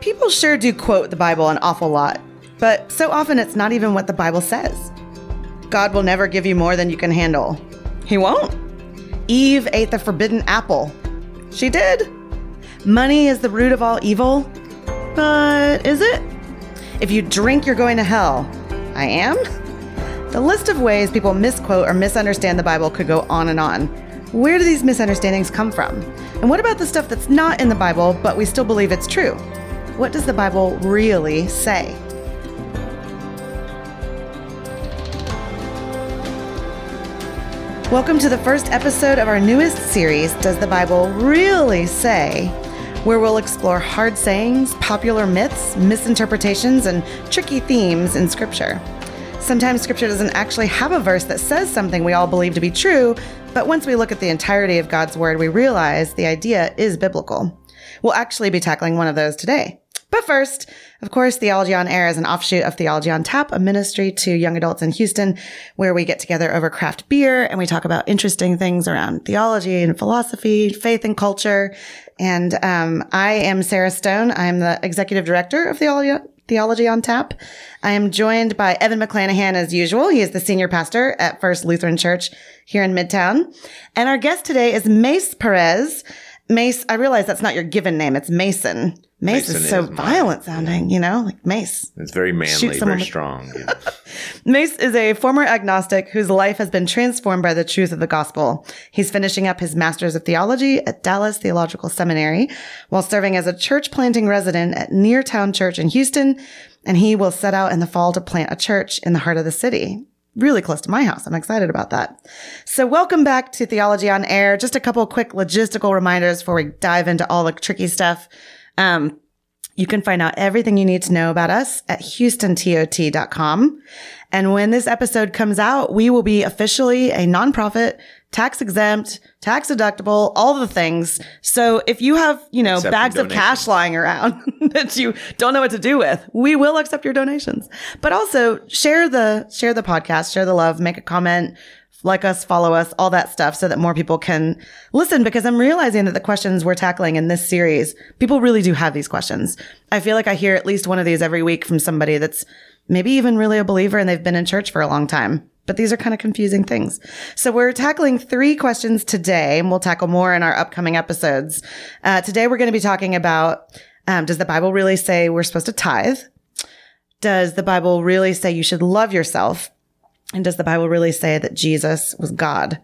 People sure do quote the Bible an awful lot, but so often it's not even what the Bible says. God will never give you more than you can handle. He won't. Eve ate the forbidden apple. She did. Money is the root of all evil. But is it? If you drink, you're going to hell. I am? The list of ways people misquote or misunderstand the Bible could go on and on. Where do these misunderstandings come from? And what about the stuff that's not in the Bible, but we still believe it's true? What does the Bible really say? Welcome to the first episode of our newest series, Does the Bible Really Say? Where we'll explore hard sayings, popular myths, misinterpretations, and tricky themes in Scripture. Sometimes Scripture doesn't actually have a verse that says something we all believe to be true, but once we look at the entirety of God's Word, we realize the idea is biblical. We'll actually be tackling one of those today. But first, of course, Theology on Air is an offshoot of Theology on Tap, a ministry to young adults in Houston where we get together over craft beer and we talk about interesting things around theology and philosophy, faith and culture. And um, I am Sarah Stone. I'm the executive director of Theology, Theology on Tap. I am joined by Evan McClanahan as usual. He is the senior pastor at First Lutheran Church here in Midtown. And our guest today is Mace Perez. Mace, I realize that's not your given name. It's Mason. Mace Mason is so is violent sounding, you know, like Mace. It's very manly, very strong. yeah. Mace is a former agnostic whose life has been transformed by the truth of the gospel. He's finishing up his master's of theology at Dallas Theological Seminary while serving as a church planting resident at Neartown Church in Houston. And he will set out in the fall to plant a church in the heart of the city. Really close to my house. I'm excited about that. So welcome back to Theology on Air. Just a couple quick logistical reminders before we dive into all the tricky stuff. Um, you can find out everything you need to know about us at houstontot.com. And when this episode comes out, we will be officially a nonprofit, tax exempt, tax deductible, all the things. So if you have, you know, Accepting bags of cash lying around that you don't know what to do with, we will accept your donations. But also share the, share the podcast, share the love, make a comment, like us, follow us, all that stuff so that more people can listen because I'm realizing that the questions we're tackling in this series, people really do have these questions. I feel like I hear at least one of these every week from somebody that's maybe even really a believer and they've been in church for a long time. But these are kind of confusing things. So we're tackling three questions today and we'll tackle more in our upcoming episodes. Uh, today we're going to be talking about, um, does the Bible really say we're supposed to tithe? Does the Bible really say you should love yourself? And does the Bible really say that Jesus was God?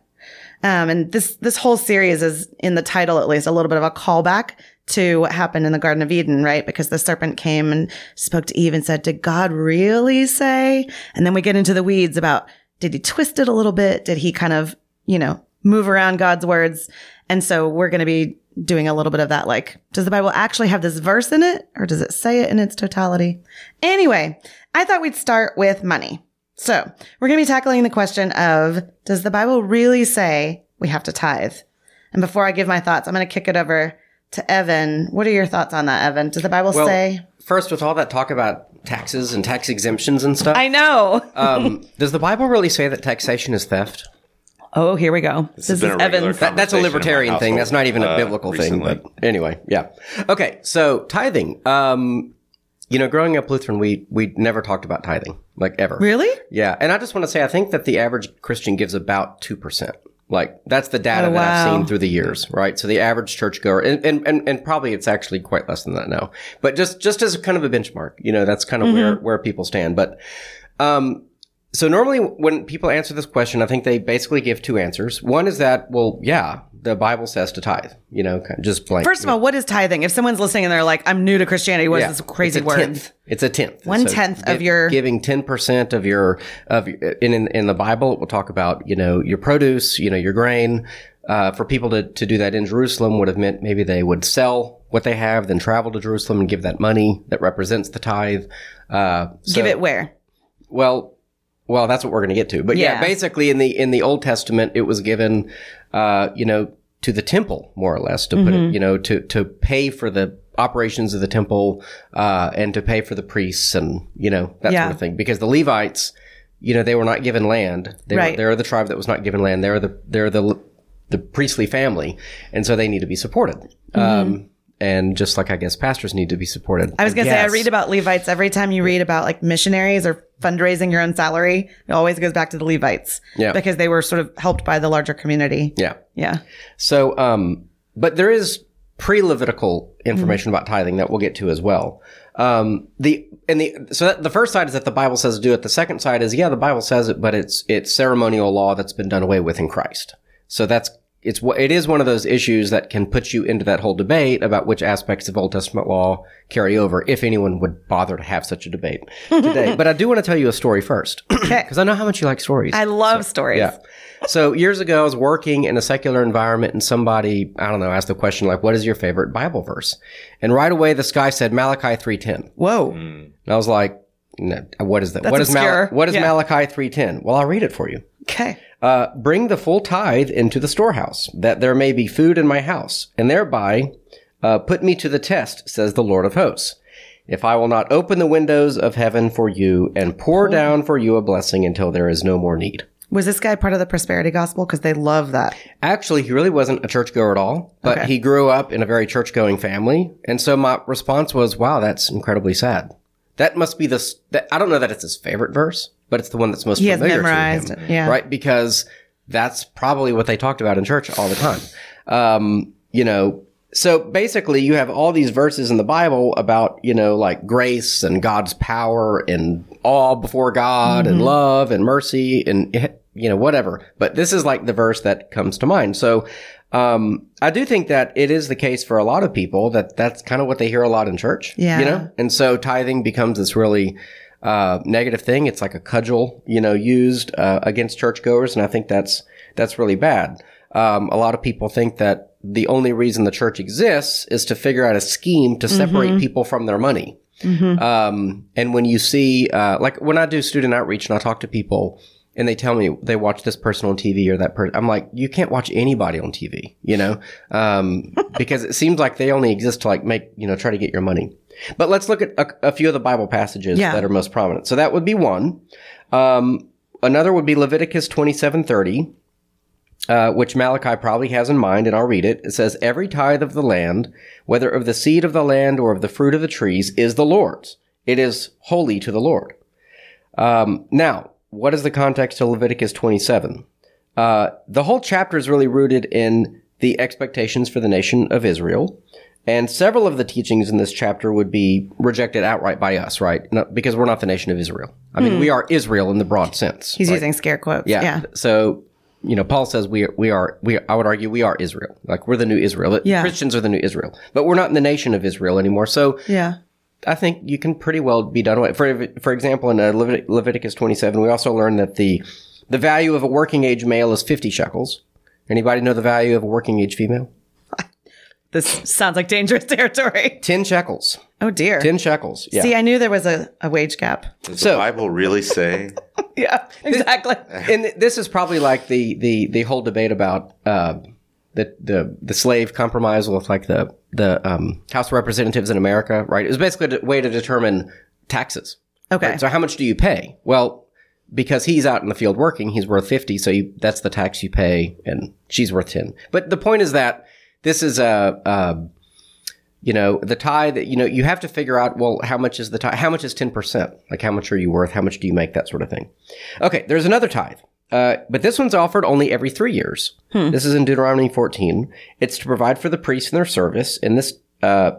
Um, and this, this whole series is in the title, at least a little bit of a callback to what happened in the Garden of Eden, right? Because the serpent came and spoke to Eve and said, did God really say? And then we get into the weeds about, did he twist it a little bit? Did he kind of, you know, move around God's words? And so we're going to be doing a little bit of that. Like, does the Bible actually have this verse in it or does it say it in its totality? Anyway, I thought we'd start with money. So we're going to be tackling the question of, does the Bible really say we have to tithe? And before I give my thoughts, I'm going to kick it over to Evan. What are your thoughts on that, Evan? Does the Bible Well, say? first, with all that talk about taxes and tax exemptions and stuff, I know. um, does the Bible really say that taxation is theft? oh, here we go. This, has is been a Evan's. That, that's a Conversation in my libertarian thing. That's not even a uh, biblical recently. thing. But anyway, yeah. Okay, so tithing. Um, you know, growing up Lutheran, we we never talked about tithing, like ever. Really? Yeah, and I just want to say, I think that the average Christian gives about two percent. Like that's the data Oh, that I've seen through the years, right? So the average churchgoer, and, and and and probably it's actually quite less than that now. But just just as kind of a benchmark, you know, that's kind of Mm-hmm. where where people stand. But um, so normally when people answer this question, I think they basically give two answers. One is that, well, yeah, the Bible says to tithe. You know, kind of just blank. First of all, what is tithing? If someone's listening and they're like, I'm new to Christianity, what is Yeah. this crazy it's a word? Tenth. It's a tenth. One tenth of your- giving ten percent of your of in, in in the Bible. It will talk about you know your produce, you know your grain. Uh, for people to to do that in Jerusalem would have meant maybe they would sell what they have, then travel to Jerusalem and give that money that represents the tithe. Uh, so- Give it where? well, well, that's what we're going to get to. But yeah. Yeah. basically in the in the Old Testament, it was given, uh, you know, to the temple more or less to put Mm-hmm. it, you know, to to pay for the operations of the temple uh, and to pay for the priests and you know that Yeah. sort of thing. Because the Levites, you know, they were not given land. They Right. were, they're the tribe that was not given land. They're the they're the the priestly family, and so they need to be supported. Mm-hmm. Um, and just like I guess pastors need to be supported. I was gonna say I read about Levites every time you read about like missionaries or fundraising your own salary. It always goes back to the Levites, Yeah. because they were sort of helped by the larger community. Yeah. Yeah, So, um, but there is pre-Levitical information about tithing that we'll get to as well. Um, the and the so that, the first side is that the Bible says do it. The second side is yeah, the Bible says it, but it's it's ceremonial law that's been done away with in Christ. So that's it's it is one of those issues that can put you into that whole debate about which aspects of Old Testament law carry over, if anyone would bother to have such a debate today. but I do want to tell you a story first because I know how much you like stories. I love stories. Yeah. So years ago, I was working in a secular environment, and somebody, I don't know, asked the question like, "What is your favorite Bible verse?" And right away, this guy said Malachi three ten, Whoa. Hmm. and I was like, no, "What is that? what is obscure. what is Yeah. Malachi three ten? Well, I'll read it for you. Okay. Uh, Bring the full tithe into the storehouse, that there may be food in my house, and thereby uh, put me to the test, says the Lord of hosts. If I will not open the windows of heaven for you and pour down for you a blessing until there is no more need. Was this guy part of the prosperity gospel? Because they love that. Actually, he really wasn't a churchgoer at all, but Okay. he grew up in a very church going family. And so my response was, wow, that's incredibly sad. That must be the, that, I don't know that it's his favorite verse, but it's the one that's most He familiar memorized to him. yeah. Right? Because that's probably what they talked about in church all the time. Um, you know, so basically you have all these verses in the Bible about, you know, like grace and God's power and awe before God Mm-hmm. and love and mercy and, you know, whatever. But this is like the verse that comes to mind. So, um, I do think that it is the case for a lot of people that that's kind of what they hear a lot in church. Yeah. You know? And so tithing becomes this really, uh, negative thing. It's like a cudgel, you know, used, uh, against churchgoers. And I think that's, that's really bad. Um, a lot of people think that the only reason the church exists is to figure out a scheme to separate people from their money. Um, and when you see, uh, like when I do student outreach and I talk to people and they tell me they watch this person on TV or that person, I'm like, you can't watch anybody on TV, you know, um, because it seems like they only exist to like make, you know, try to get your money. But let's look at a, a few of the Bible passages Yeah. that are most prominent. So that would be one. Um, another would be Leviticus 27:30 uh, which Malachi probably has in mind, and I'll read it. It says, Every tithe of the land, whether of the seed of the land or of the fruit of the trees, is the Lord's. It is holy to the Lord. Um, now, what is the context to Leviticus 27? Uh, the whole chapter is really rooted in the expectations for the nation of Israel. And several of the teachings in this chapter would be rejected outright by us, right? Not, because we're not the nation of Israel. I mean, we are Israel in the broad sense. He's right? using scare quotes. Yeah. Yeah. So, you know, Paul says we are, we are, we, I would argue we are Israel. Like we're the new Israel. Yeah. Christians are the new Israel, but we're not in the nation of Israel anymore. So Yeah. I think you can pretty well be done away. For, for example, in uh, Levit- Leviticus 27, we also learned that the, the value of a working age male is 50 shekels. Anybody know the value of a working age female? This sounds like dangerous territory. 10 shekels. Oh dear. 10 shekels. Yeah. See, I knew there was a, a wage gap. Does So- the Bible really say? Yeah, exactly. and this is probably like the the the whole debate about uh, the the the slave compromise with like the the um, House of Representatives in America, right? It was basically a way to determine taxes. Okay. right? So how much do you pay? Well, because he's out in the field working, he's worth fifty, so you, that's the tax you pay, and she's worth ten. But the point is that this is a. a you know, the tithe, that, you know, you have to figure out, well, how much is the tithe? How much is 10%? Like, how much are you worth? How much do you make? That sort of thing. Okay, there's another tithe. Uh, but this one's offered only every three years. This is in Deuteronomy 14. It's to provide for the priests in their service. And this, uh,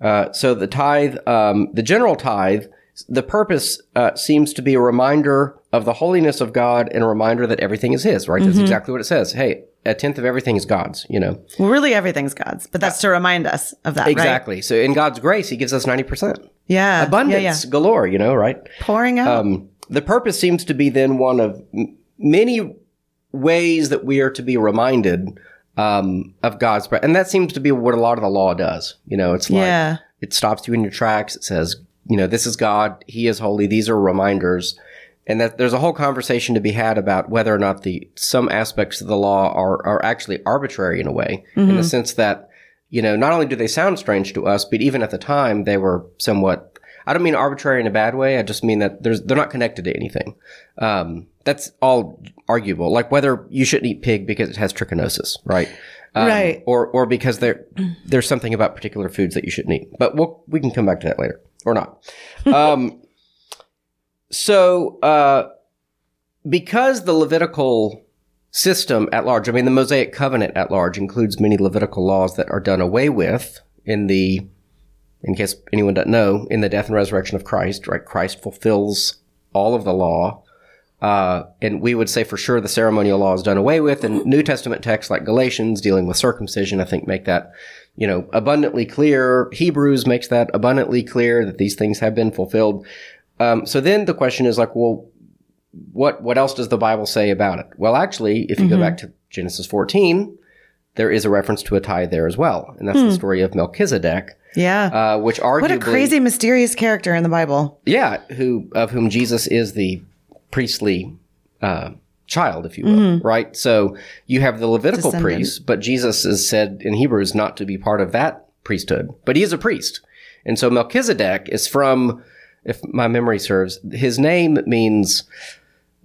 uh, so the tithe, um, the general tithe, the purpose uh, seems to be a reminder of the holiness of God and a reminder that everything is His. Right? That's exactly what it says. Hey, a tenth of everything is God's. You know Well, really, everything's God's, but that's to remind us of that, right? exactly. So in God's grace, He gives us ninety percent Yeah. abundance Yeah, yeah. galore. You know, right? Pouring out. Um, the purpose seems to be then one of m- many ways that we are to be reminded um, of God's. And that seems to be what a lot of the law does. You know, it's like Yeah. it stops you in your tracks. It says, you know, this is God. He is holy. These are reminders. And that there's a whole conversation to be had about whether or not the some aspects of the law are are actually arbitrary in a way, in the sense that you know not only do they sound strange to us, but even at the time they were somewhat. I don't mean arbitrary in a bad way. I just mean that there's they're not connected to anything. Um, that's all arguable. Like whether you shouldn't eat pig because it has trichinosis, right? Um, Right. Or or because there there's something about particular foods that you shouldn't eat. But we'll we can come back to that later or not. Um, so uh, because the Levitical system at large, I mean the Mosaic covenant at large includes many Levitical laws that are done away with in the in case anyone doesn't know, in the death and resurrection of Christ, right? Christ fulfills all of the law. Uh, and we would say for sure the ceremonial law is done away with. And New Testament texts like Galatians dealing with circumcision, I think make that, you know, abundantly clear. Hebrews makes that abundantly clear that these things have been fulfilled. Um, so then the question is like, well, what, what else does the Bible say about it? Well, actually, if you go back to Genesis 14, there is a reference to a tithe there as well. And that's the story of Melchizedek, Yeah. uh, which arguably, what a crazy, mysterious character in the Bible. yeah, who of whom Jesus is the priestly uh, child, if you will, right? So you have the Levitical Descendant. priests, but Jesus is said in Hebrews not to be part of that priesthood, but he is a priest, and so Melchizedek is from, if my memory serves, his name means,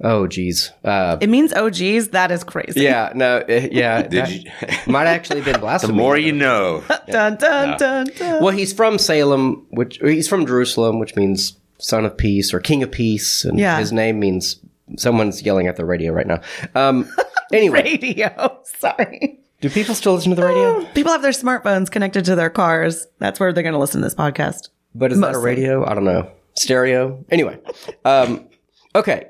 oh geez, uh, It means, oh, geez, that is crazy. yeah, no, uh, yeah, Did you? might actually have been the more you know. Dun, dun, dun, dun. Well, he's from Salem, which he's from Jerusalem, which means son of peace or king of peace, and Yeah. his name means someone's yelling at the radio right now. Um, anyway, Radio. Sorry. do people still listen to the radio? People have their smartphones connected to their cars. That's where they're going to listen to this podcast. But is that a radio? I don't know. Stereo. Anyway, um, okay.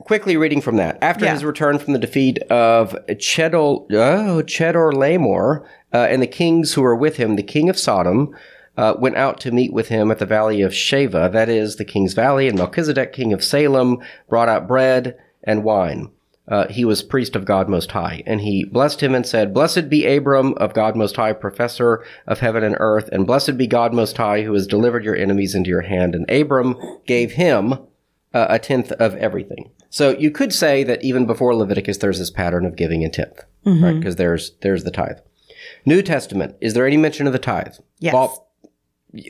Quickly reading from that. After Yeah. his return from the defeat of Chedor, oh, Chedor Lamor, uh, and the kings who were with him, the king of Sodom, uh, went out to meet with him at the valley of Sheva, that is the king's valley, and Melchizedek, king of Salem, brought out bread and wine. Uh, he was priest of God Most High, and he blessed him and said, Blessed be Abram of God Most High, professor of heaven and earth, and blessed be God Most High, who has delivered your enemies into your hand. And Abram gave him uh, a tenth of everything. So you could say that even before Leviticus, there's this pattern of giving a 10th right? Because there's there's the tithe. New Testament, is there any mention of the tithe? Yes. Well,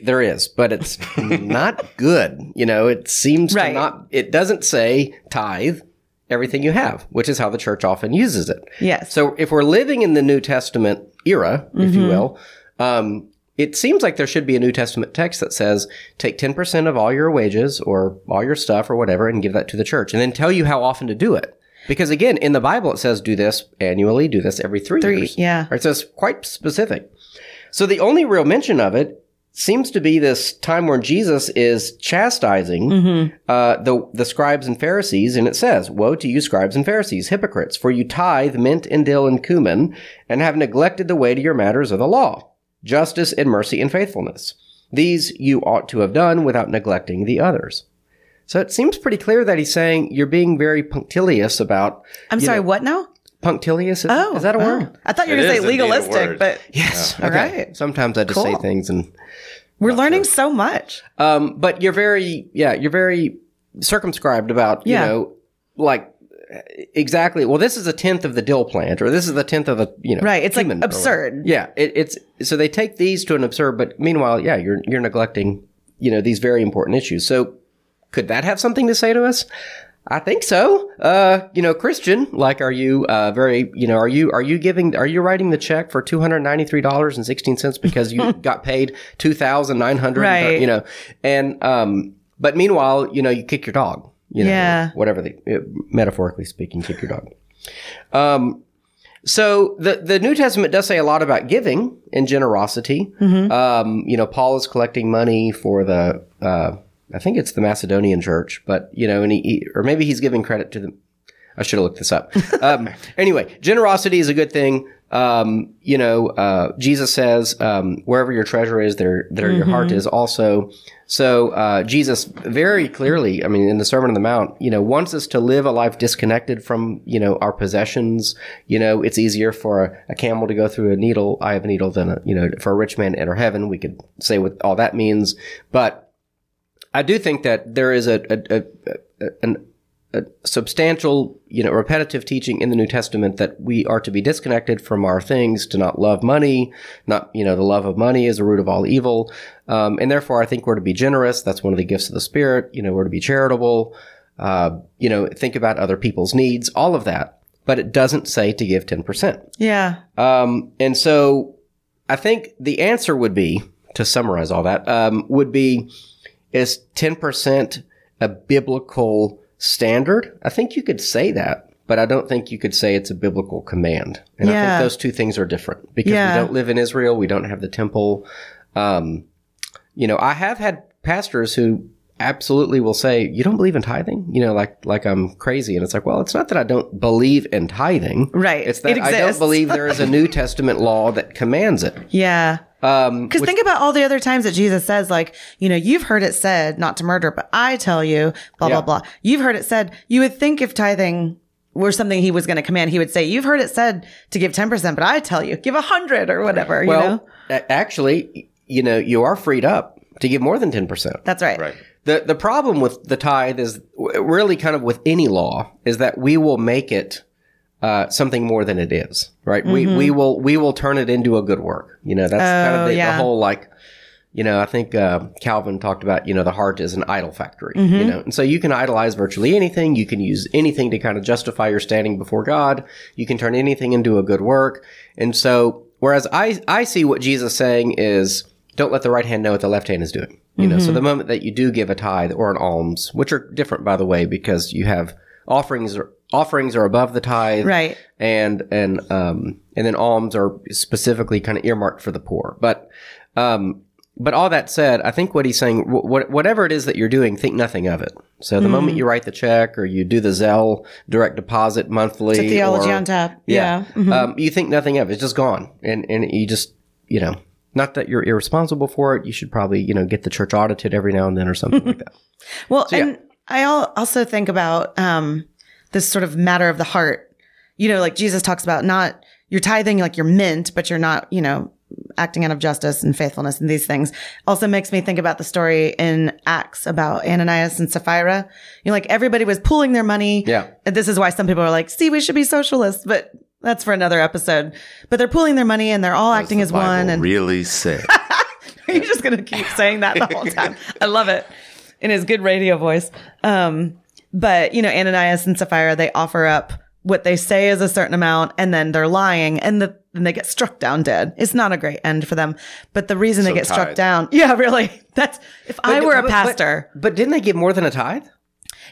there is, but it's not good. You know, it seems Right. to not. It doesn't say tithe everything you have, which is how the church often uses it. Yes. So if we're living in the New Testament era, if you will, um, it seems like there should be a New Testament text that says take 10% of all your wages or all your stuff or whatever and give that to the church and then tell you how often to do it. Because again, in the Bible, it says do this annually, do this every three, Three, years. yeah. Right? So it's quite specific. So the only real mention of it seems to be this time where Jesus is chastising Mm-hmm. uh, the the scribes and Pharisees, and it says, "Woe to you, scribes and Pharisees, hypocrites! For you tithe mint and dill and cumin, and have neglected the weightier matters of the law, justice and mercy and faithfulness. These you ought to have done without neglecting the others." So it seems pretty clear that he's saying you're being very punctilious about I'm sorry, what now? Punctilious. Is, Oh, is that a oh. word? I thought you were going to say legalistic, but Yes. All Okay. right. Sometimes I just say things and we're learning so much. Um, but you're very, yeah, you're very circumscribed about, you know, like exactly. Well, this is a tenth of the dill plant, or this is a tenth of a, you know, Right. It's like cumin or absurd. Yeah, it, it's so they take these to an absurd, but meanwhile, yeah, you're you're neglecting, you know, these very important issues. So could that have something to say to us? I think so. Uh, you know, Christian, like, are you, uh, very, you know, are you, are you giving, are you writing the check for $293.16 because you got paid 2900 Right. you know, and, um, but meanwhile, you know, you kick your dog, you know, Yeah. whatever the, metaphorically speaking, kick your dog. Um, so the the New Testament does say a lot about giving and generosity. Um, you know, Paul is collecting money for the uh, I think it's the Macedonian church, but you know, and he, or maybe he's giving credit to the. I should have looked this up. Um, anyway, generosity is a good thing. Um, you know, uh, Jesus says, um, "Wherever your treasure is, there there your heart is also." So uh, Jesus very clearly, I mean, in the Sermon on the Mount, you know, wants us to live a life disconnected from you know our possessions. You know, it's easier for a, a camel to go through a needle, eye of a needle, than a, you know for a rich man to enter heaven. We could say what all that means, but I do think that there is a, a, a, a, an, a substantial, you know, repetitive teaching in the New Testament that we are to be disconnected from our things, to not love money, not, you know, the love of money is the root of all evil. Um, and therefore, I think we're to be generous. That's one of the gifts of the Spirit. You know, we're to be charitable, uh, you know, think about other people's needs, all of that. but it doesn't say to give 10%. Yeah. Um, and so I think the answer would be, to summarize all that, um, would be, is 10% a biblical standard? I think you could say that, but I don't think you could say it's a biblical command. And I think those two things are different because Yeah. we don't live in Israel. We don't have the temple. Um, you know, I have had pastors who absolutely will say, "You don't believe in tithing?" You know, like like I'm crazy, and it's like, well, it's not that I don't believe in tithing, Right. It's that It I don't believe there is a New Testament law that commands it. Yeah. Um, Because think about all the other times that Jesus says, like, you know, you've heard it said not to murder, but I tell you, blah, Yeah. blah, blah. You've heard it said, you would think if tithing were something he was going to command, he would say, you've heard it said to give 10%, but I tell you, give a hundred or whatever, you know? well, actually, you know, you are freed up to give more than ten percent. That's right. Right. The the problem with the tithe is really kind of with any law is that we will make it uh, something more than it is, right? We we will we will turn it into a good work. You know, that's kind Mm-hmm. Oh, of the, yeah. the whole like. You know, I think uh, Calvin talked about you know the heart is an idol factory. Mm-hmm. You know, and so you can idolize virtually anything. You can use anything to kind of justify your standing before God. You can turn anything into a good work. And so, whereas I I see what Jesus saying is, don't let the right hand know what the left hand is doing. You know, so Mm-hmm. the moment that you do give a tithe or an alms, which are different by the way, because you have offerings are offerings are above the tithe, Right. and and um and then alms are specifically kind of earmarked for the poor. But um but all that said, I think what he's saying, wh- whatever it is that you're doing, think nothing of it. So the moment you write the check or you do the Zelle direct deposit monthly, To theology or- on tap. yeah, Yeah. Mhm. um, you think nothing of it. It's just gone, and and you just you know, not that you're irresponsible for it. You should probably you know get the church audited every now and then or something like that. Well, yeah. and I also think about um, this sort of matter of the heart. You know, like Jesus talks about not you're tithing like you're mint, but you're not, you know, acting out of justice and faithfulness and these things. Also makes me think about the story in Acts about Ananias and Sapphira. You know, like everybody was pooling their money. Yeah. And this is why some people are like, see, we should be socialists, but that's for another episode. But they're pooling their money and they're all acting as Bible one. And really said. You're just gonna keep saying that the whole time. I love it in his good radio voice. Um, but you know, Ananias and Sapphira, they offer up what they say is a certain amount, and then they're lying, and the and they get struck down dead. It's not a great end for them. But the reason they So get struck down, yeah, really, that's if I were a but- pastor. but, didn't they give more than a tithe?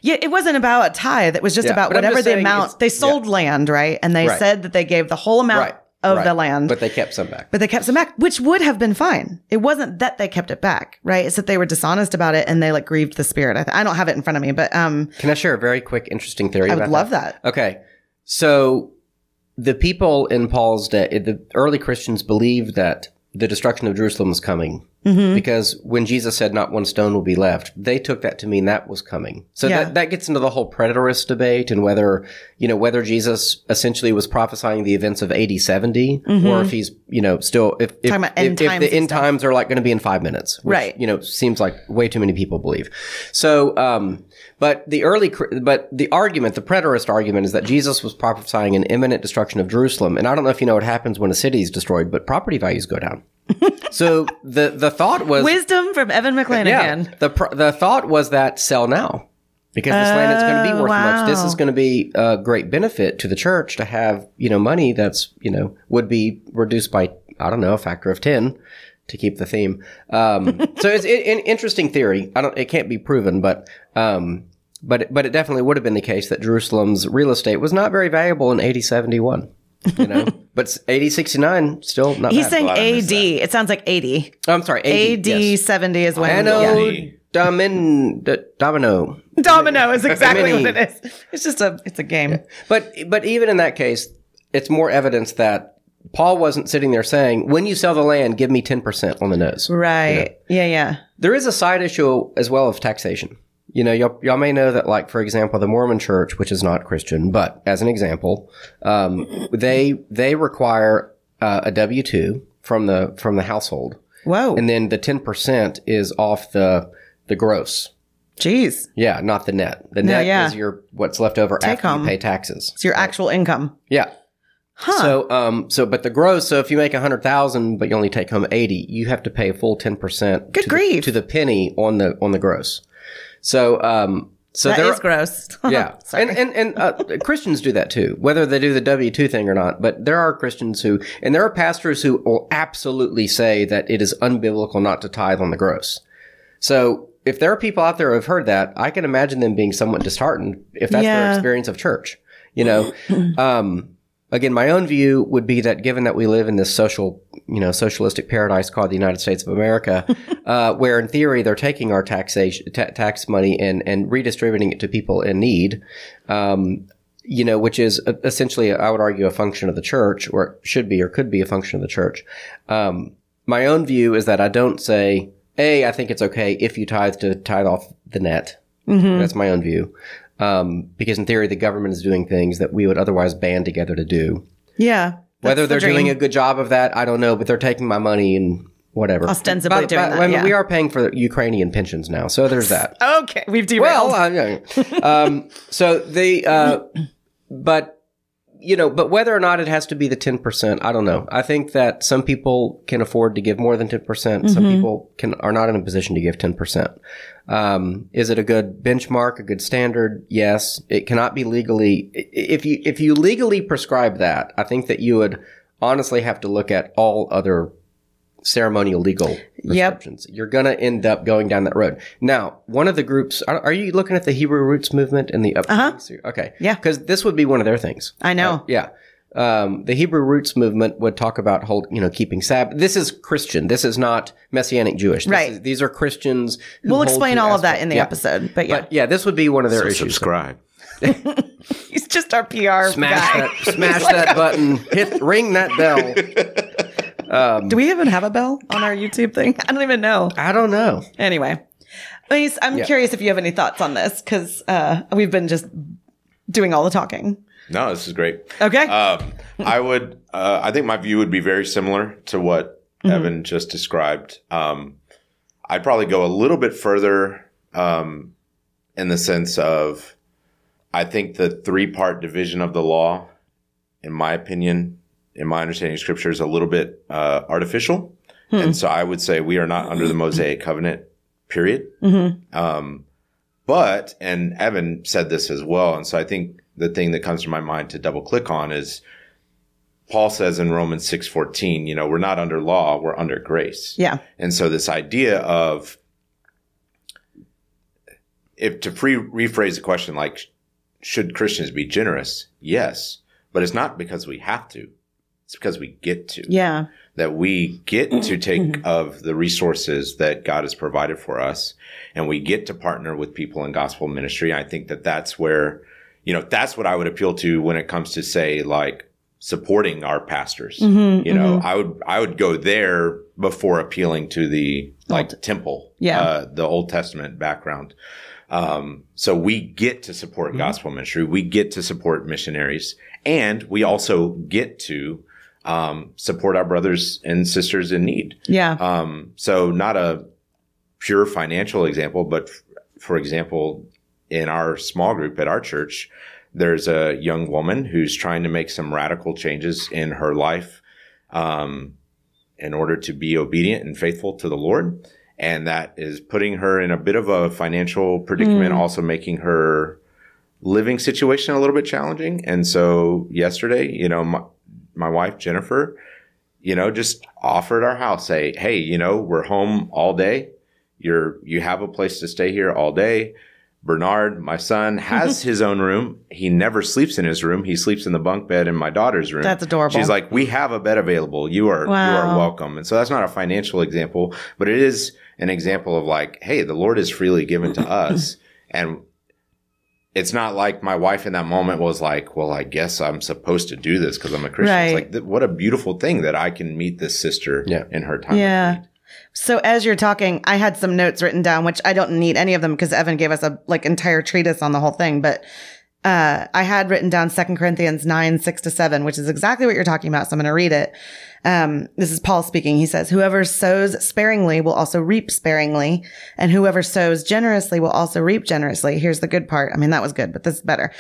Yeah, it wasn't about a tithe. It was just Yeah, about whatever just the amount they sold land, right? And they Right. said that they gave the whole amount Right. of right. the land. but they kept some back. But they kept some back, which would have been fine. It wasn't that they kept it back, right? It's that they were dishonest about it and they like grieved the spirit. I, th- I don't have it in front of me, but um, Can I share a very quick, interesting theory? I would love that. Okay. So the people in Paul's day, the early Christians believed that the destruction of Jerusalem was coming Mm-hmm. because when Jesus said not one stone will be left, they took that to mean that was coming. So Yeah. that, that gets into the whole preterist debate and whether, you know, whether Jesus essentially was prophesying the events of AD 70 or if he's, you know, still, if, if, Mm-hmm. Talking about end if, if the end stuff. times are like going to be in five minutes, which, Right. you know, seems like way too many people believe. So, um, but the early, but the argument, the preterist argument is that Jesus was prophesying an imminent destruction of Jerusalem. And I don't know if you know what happens when a city is destroyed, but property values go down. so the, the thought was, Wisdom from Evan McLean yeah, again. the, the thought was that sell now. Because this land is going to be Oh, worth much. This is going to be a great benefit to the church to have, you know, money that's, you know, would be reduced by, I don't know, a factor of 10 to keep the theme. Um, so it's an interesting theory. I don't, it can't be proven, but, um, but, it- but it definitely would have been the case that Jerusalem's real estate was not very valuable in AD 71, you know, but AD 69 still not He's bad. saying glad AD. It sounds like 80. Oh, I'm sorry, AD. AD yes. 70 is when. Anno yeah. Domin, d- Domino. Domino is exactly what it is. It's just a, it's a game. But but even in that case, it's more evidence that Paul wasn't sitting there saying, "When you sell the land, give me ten percent on the nose." Right. Yeah, yeah. There is a side issue as well of taxation. You know, y'all, y'all may know that, like for example, the Mormon Church, which is not Christian, but as an example, um, they they require uh, a W two from the from the household, Whoa. and then the ten percent is off the the gross. Jeez. Yeah, not the net. The net yeah. is your what's left over Take after home. you pay taxes. It's your actual income. Yeah. Huh. So, um, so, but the gross. So, if you make a hundred thousand, but you only take home eighty, you have to pay a full ten percent. Good to grief. The, to the penny on the on the gross. So, um, So That there is gross. yeah, and and and uh, Christians do that too, whether they do the W two thing or not. But there are Christians who, and there are pastors who will absolutely say that it is unbiblical not to tithe on the gross. So if there are people out there who have heard that, I can imagine them being somewhat disheartened if that's their experience of church. You know, um, again, my own view would be that given that we live in this social, you know, socialistic paradise called the United States of America, uh, where in theory they're taking our taxation, ta- tax money and, and redistributing it to people in need, um, you know, which is essentially, I would argue, a function of the church, or it should be, or could be a function of the church. Um, my own view is that I don't say, A, I think it's okay if you tithe to tithe off the net. That's my own view. Um, because in theory, the government is doing things that we would otherwise band together to do. yeah. Whether they're the doing a good job of that, I don't know, but they're taking my money and whatever. Ostensibly But- doing that, I mean, yeah. We are paying for Ukrainian pensions now, so there's that. Okay, we've derailed. Well, uh, um, so the, uh, but you know, but whether or not it has to be the ten percent, I don't know. I think that some people can afford to give more than ten percent. Some Mm-hmm. people can are not in a position to give ten percent. Um, is it a good benchmark, a good standard? Yes. It cannot be legally. If you if you legally prescribe that, I think that you would honestly have to look at all other ceremonial legal prescriptions. You're going to end up going down that road. Now, one of the groups, are, are you looking at the Hebrew Roots movement and the up? Uh-huh. Okay. Yeah. Because this would be one of their things. I know. Uh, yeah. Um, the Hebrew Roots movement would talk about hold, you know, keeping Sabbath. This is Christian. This is not Messianic Jewish. This Right. is- these are Christians. who we'll explain to all of that in the yeah. episode. But yeah, But yeah, this would be one of their So issues. subscribe. he's just our PR Smash guy. that, smash that button, hit, ring that bell. Do we even have a bell on our YouTube thing? I don't even know. I don't know. Anyway, Mace, I'm Yeah. curious if you have any thoughts on this because uh, we've been just doing all the talking. No, this is great. Okay. Um, I would. Uh, I think my view would be very similar to what Evan just described. Um, I'd probably go a little bit further um, in the sense of I think the three part division of the law, in my opinion, in my understanding of Scripture, is a little bit uh, artificial, and so I would say we are not under the Mosaic covenant. Period. Um, but and Evan said this as well, and so I think the thing that comes to my mind to double click on is Paul says in Romans six fourteen, you know, we're not under law, we're under grace. yeah. And so this idea of if to pre- rephrase the question like should Christians be generous? Yes, but it's not because we have to. It's because we get to Yeah. That we get to take of the resources that God has provided for us and we get to partner with people in gospel ministry. I think that that's where, you know, that's what I would appeal to when it comes to say like supporting our pastors. Mm-hmm, you know, I would, I would go there before appealing to the like temple, Yeah. uh, the Old Testament background. Um, so we get to support Mm-hmm. gospel ministry. We get to support missionaries and we also get to, um, support our brothers and sisters in need. Yeah. Um, so not a pure financial example, but f- for example, in our small group at our church, there's a young woman who's trying to make some radical changes in her life, um, in order to be obedient and faithful to the Lord. And that is putting her in a bit of a financial predicament, also making her living situation a little bit challenging. And so yesterday, you know, my, my wife, Jennifer, you know, just offered our house, say, Hey, you know, we're home all day. You're, you have a place to stay here all day. Bernard, my son, has his own room. He never sleeps in his room. He sleeps in the bunk bed in my daughter's room. That's adorable. She's like, we have a bed available. You are, you are welcome. And so that's not a financial example, but it is an example of like, Hey, the Lord is freely given to us. And it's not like my wife in that moment was like, well, I guess I'm supposed to do this because I'm a Christian. Right. It's like, th- what a beautiful thing that I can meet this sister Yeah. in her time. Yeah. So as you're talking, I had some notes written down, which I don't need any of them because Evan gave us a like entire treatise on the whole thing. But uh, I had written down Second Corinthians nine six to seven, which is exactly what you're talking about. So I'm going to read it. Um, this is Paul speaking. He says, "Whoever sows sparingly will also reap sparingly, and whoever sows generously will also reap generously." Here's the good part. I mean, that was good, but this is better.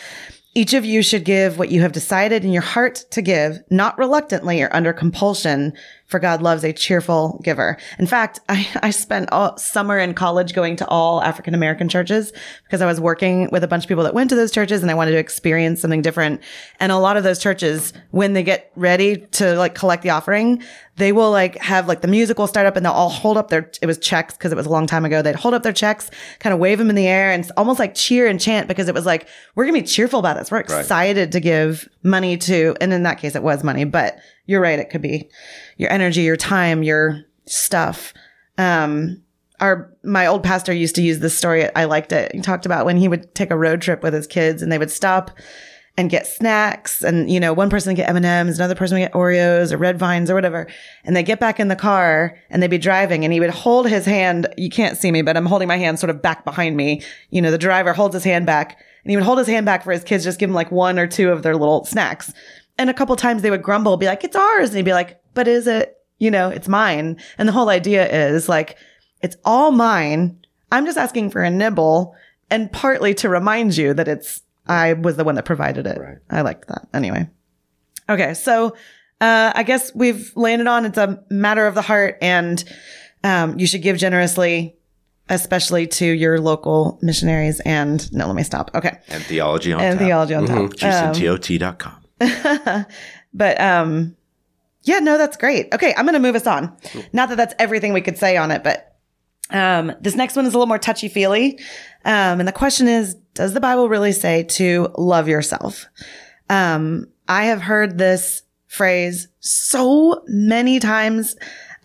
Each of you should give what you have decided in your heart to give, not reluctantly or under compulsion, for God loves a cheerful giver. In fact, I, I spent all summer in college going to all African American churches because I was working with a bunch of people that went to those churches and I wanted to experience something different. And a lot of those churches, when they get ready to like collect the offering, they will like have like the music will start up and they'll all hold up their, it was checks because it was a long time ago. They'd hold up their checks, kind of wave them in the air and almost like cheer and chant because it was like, we're going to be cheerful about this. We're excited to give money to, and in that case, it was money, but you're right. It could be your energy, your time, your stuff. Um, our my old pastor used to use this story. I liked it. He talked about when he would take a road trip with his kids and they would stop and get snacks and you know one person would get m&ms another person would get oreos or red vines or whatever and they get back in the car and they'd be driving and he would hold his hand you can't see me but i'm holding my hand sort of back behind me you know the driver holds his hand back and he would hold his hand back for his kids just give them like one or two of their little snacks and a couple times they would grumble be like it's ours and he'd be like but is it you know it's mine and the whole idea is like it's all mine i'm just asking for a nibble and partly to remind you that it's I was the one that provided it. Right. I liked that. Anyway. Okay. So, uh, I guess we've landed on it's a matter of the heart and, um, you should give generously, especially to your local missionaries. And no, let me stop. Okay. And theology on And theology on top. Um, but, um, yeah, no, that's great. Okay. I'm going to move us on. Not that that's everything we could say on it, but, um, this next one is a little more touchy feely. Um, and the question is, does the Bible really say to love yourself? Um, I have heard this phrase so many times,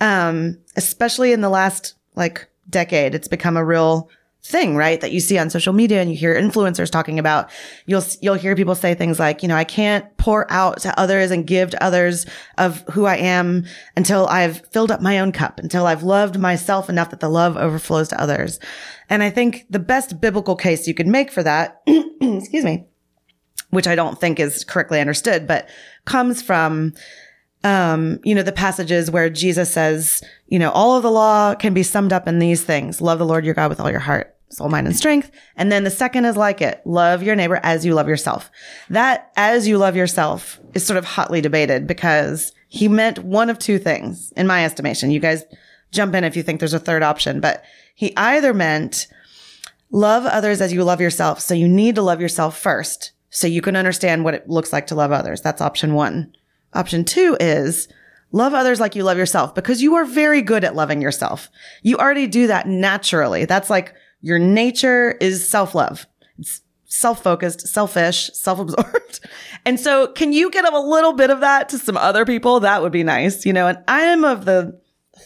um, especially in the last like decade. It's become a real thing, right? That you see on social media and you hear influencers talking about. You'll, you'll hear people say things like, you know, I can't pour out to others and give to others of who I am until I've filled up my own cup, until I've loved myself enough that the love overflows to others. And I think the best biblical case you could make for that, excuse me, which I don't think is correctly understood, but comes from um, you know, the passages where Jesus says, you know, all of the law can be summed up in these things. Love the Lord your God with all your heart, soul, mind, and strength. And then the second is like it. Love your neighbor as you love yourself. That as you love yourself is sort of hotly debated because he meant one of two things in my estimation. You guys jump in if you think there's a third option, but he either meant love others as you love yourself. So you need to love yourself first so you can understand what it looks like to love others. That's option one. Option two is love others like you love yourself because you are very good at loving yourself. You already do that naturally. That's like your nature is self love. It's self focused, selfish, self absorbed. And so can you get a little bit of that to some other people? That would be nice, you know, and I am of the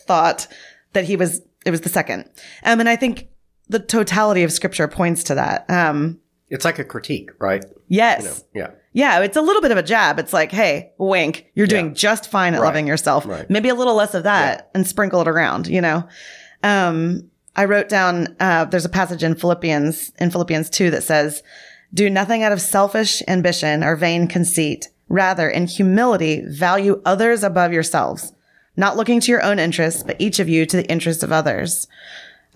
thought that he was, it was the second. Um, and I think the totality of scripture points to that. Um, It's like a critique, right? yes. Yeah. Yeah, it's a little bit of a jab. It's like, hey, wink, you're doing Yeah. just fine at Right. loving yourself. Right. Maybe a little less of that and sprinkle it around, you know? Um, I wrote down, uh, there's a passage in Philippians, in Philippians 2 that says, do nothing out of selfish ambition or vain conceit. Rather, in humility, value others above yourselves, not looking to your own interests, but each of you to the interests of others.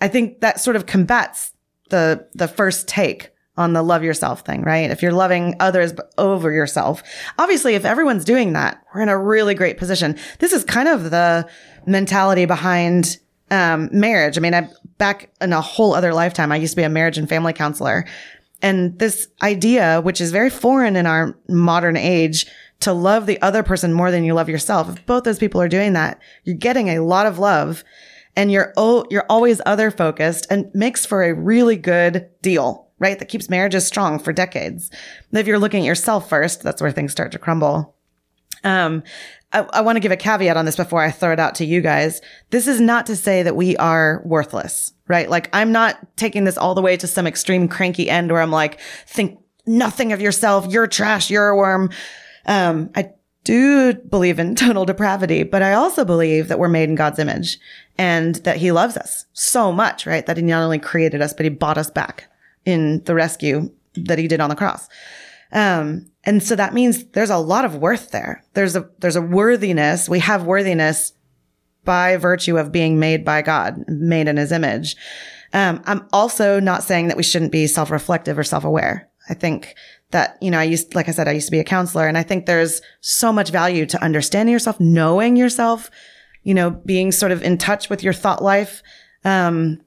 I think that sort of combats the the first take on the love yourself thing, right? If you're loving others over yourself. Obviously, if everyone's doing that, we're in a really great position. This is kind of the mentality behind um, marriage. I mean, I back in a whole other lifetime, I used to be a marriage and family counselor. And this idea, which is very foreign in our modern age, to love the other person more than you love yourself. If both those people are doing that, you're getting a lot of love and you're, oh, you're always other focused and makes for a really good deal, right? That keeps marriages strong for decades. If you're looking at yourself first, that's where things start to crumble. Um, I, I want to give a caveat on this before I throw it out to you guys. This is not to say that we are worthless, right? Like I'm not taking this all the way to some extreme cranky end where I'm like, think nothing of yourself. You're trash. You're a worm. Um, I do believe in total depravity, but I also believe that we're made in God's image and that he loves us so much, right? That he not only created us, but he bought us back in the rescue that he did on the cross. Um, and so that means there's a lot of worth there. There's a, there's a worthiness. We have worthiness by virtue of being made by God, made in his image. Um, I'm also not saying that we shouldn't be self-reflective or self-aware. I think that, you know, I used, like I said, I used to be a counselor and I think there's so much value to understanding yourself, knowing yourself, you know, being sort of in touch with your thought life. Um,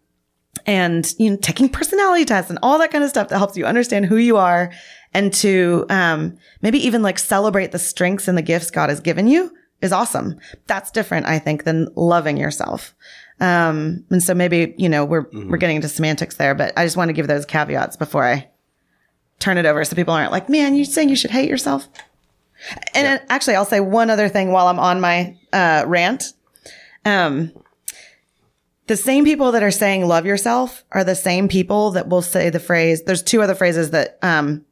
and you know, taking personality tests and all that kind of stuff that helps you understand who you are and to um, maybe even like celebrate the strengths and the gifts God has given you is awesome. That's different, I think, than loving yourself. Um, and so maybe, you know, we're, we're getting into semantics there, but I just want to give those caveats before I turn it over so people aren't like, man, you're saying you should hate yourself. And then actually, I'll say one other thing while I'm on my uh, rant. Um, the same people that are saying love yourself are the same people that will say the phrase. There's two other phrases that um,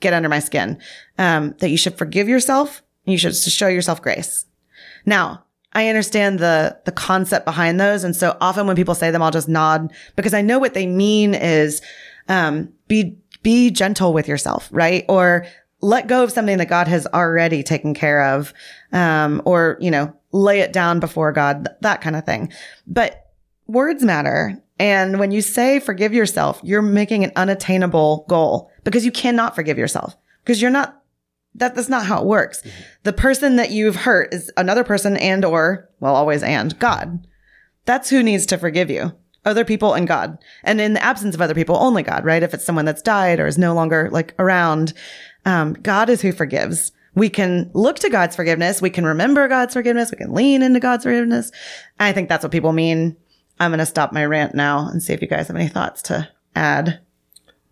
get under my skin. Um, that you should forgive yourself. And you should show yourself grace. Now, I understand the the concept behind those, and so often when people say them, I'll just nod because I know what they mean is um, be be gentle with yourself, right? Or let go of something that God has already taken care of, um, or you know, lay it down before God, th- that kind of thing. But words matter. And when you say forgive yourself, you're making an unattainable goal because you cannot forgive yourself because you're not, that, that's not how it works. The person that you've hurt is another person and or, well, always and God. That's who needs to forgive you. Other people and God. And in the absence of other people, only God, right? If it's someone that's died or is no longer like around, um, God is who forgives. We can look to God's forgiveness. We can remember God's forgiveness. We can lean into God's forgiveness. I think that's what people mean. I'm going to stop my rant now and see if you guys have any thoughts to add.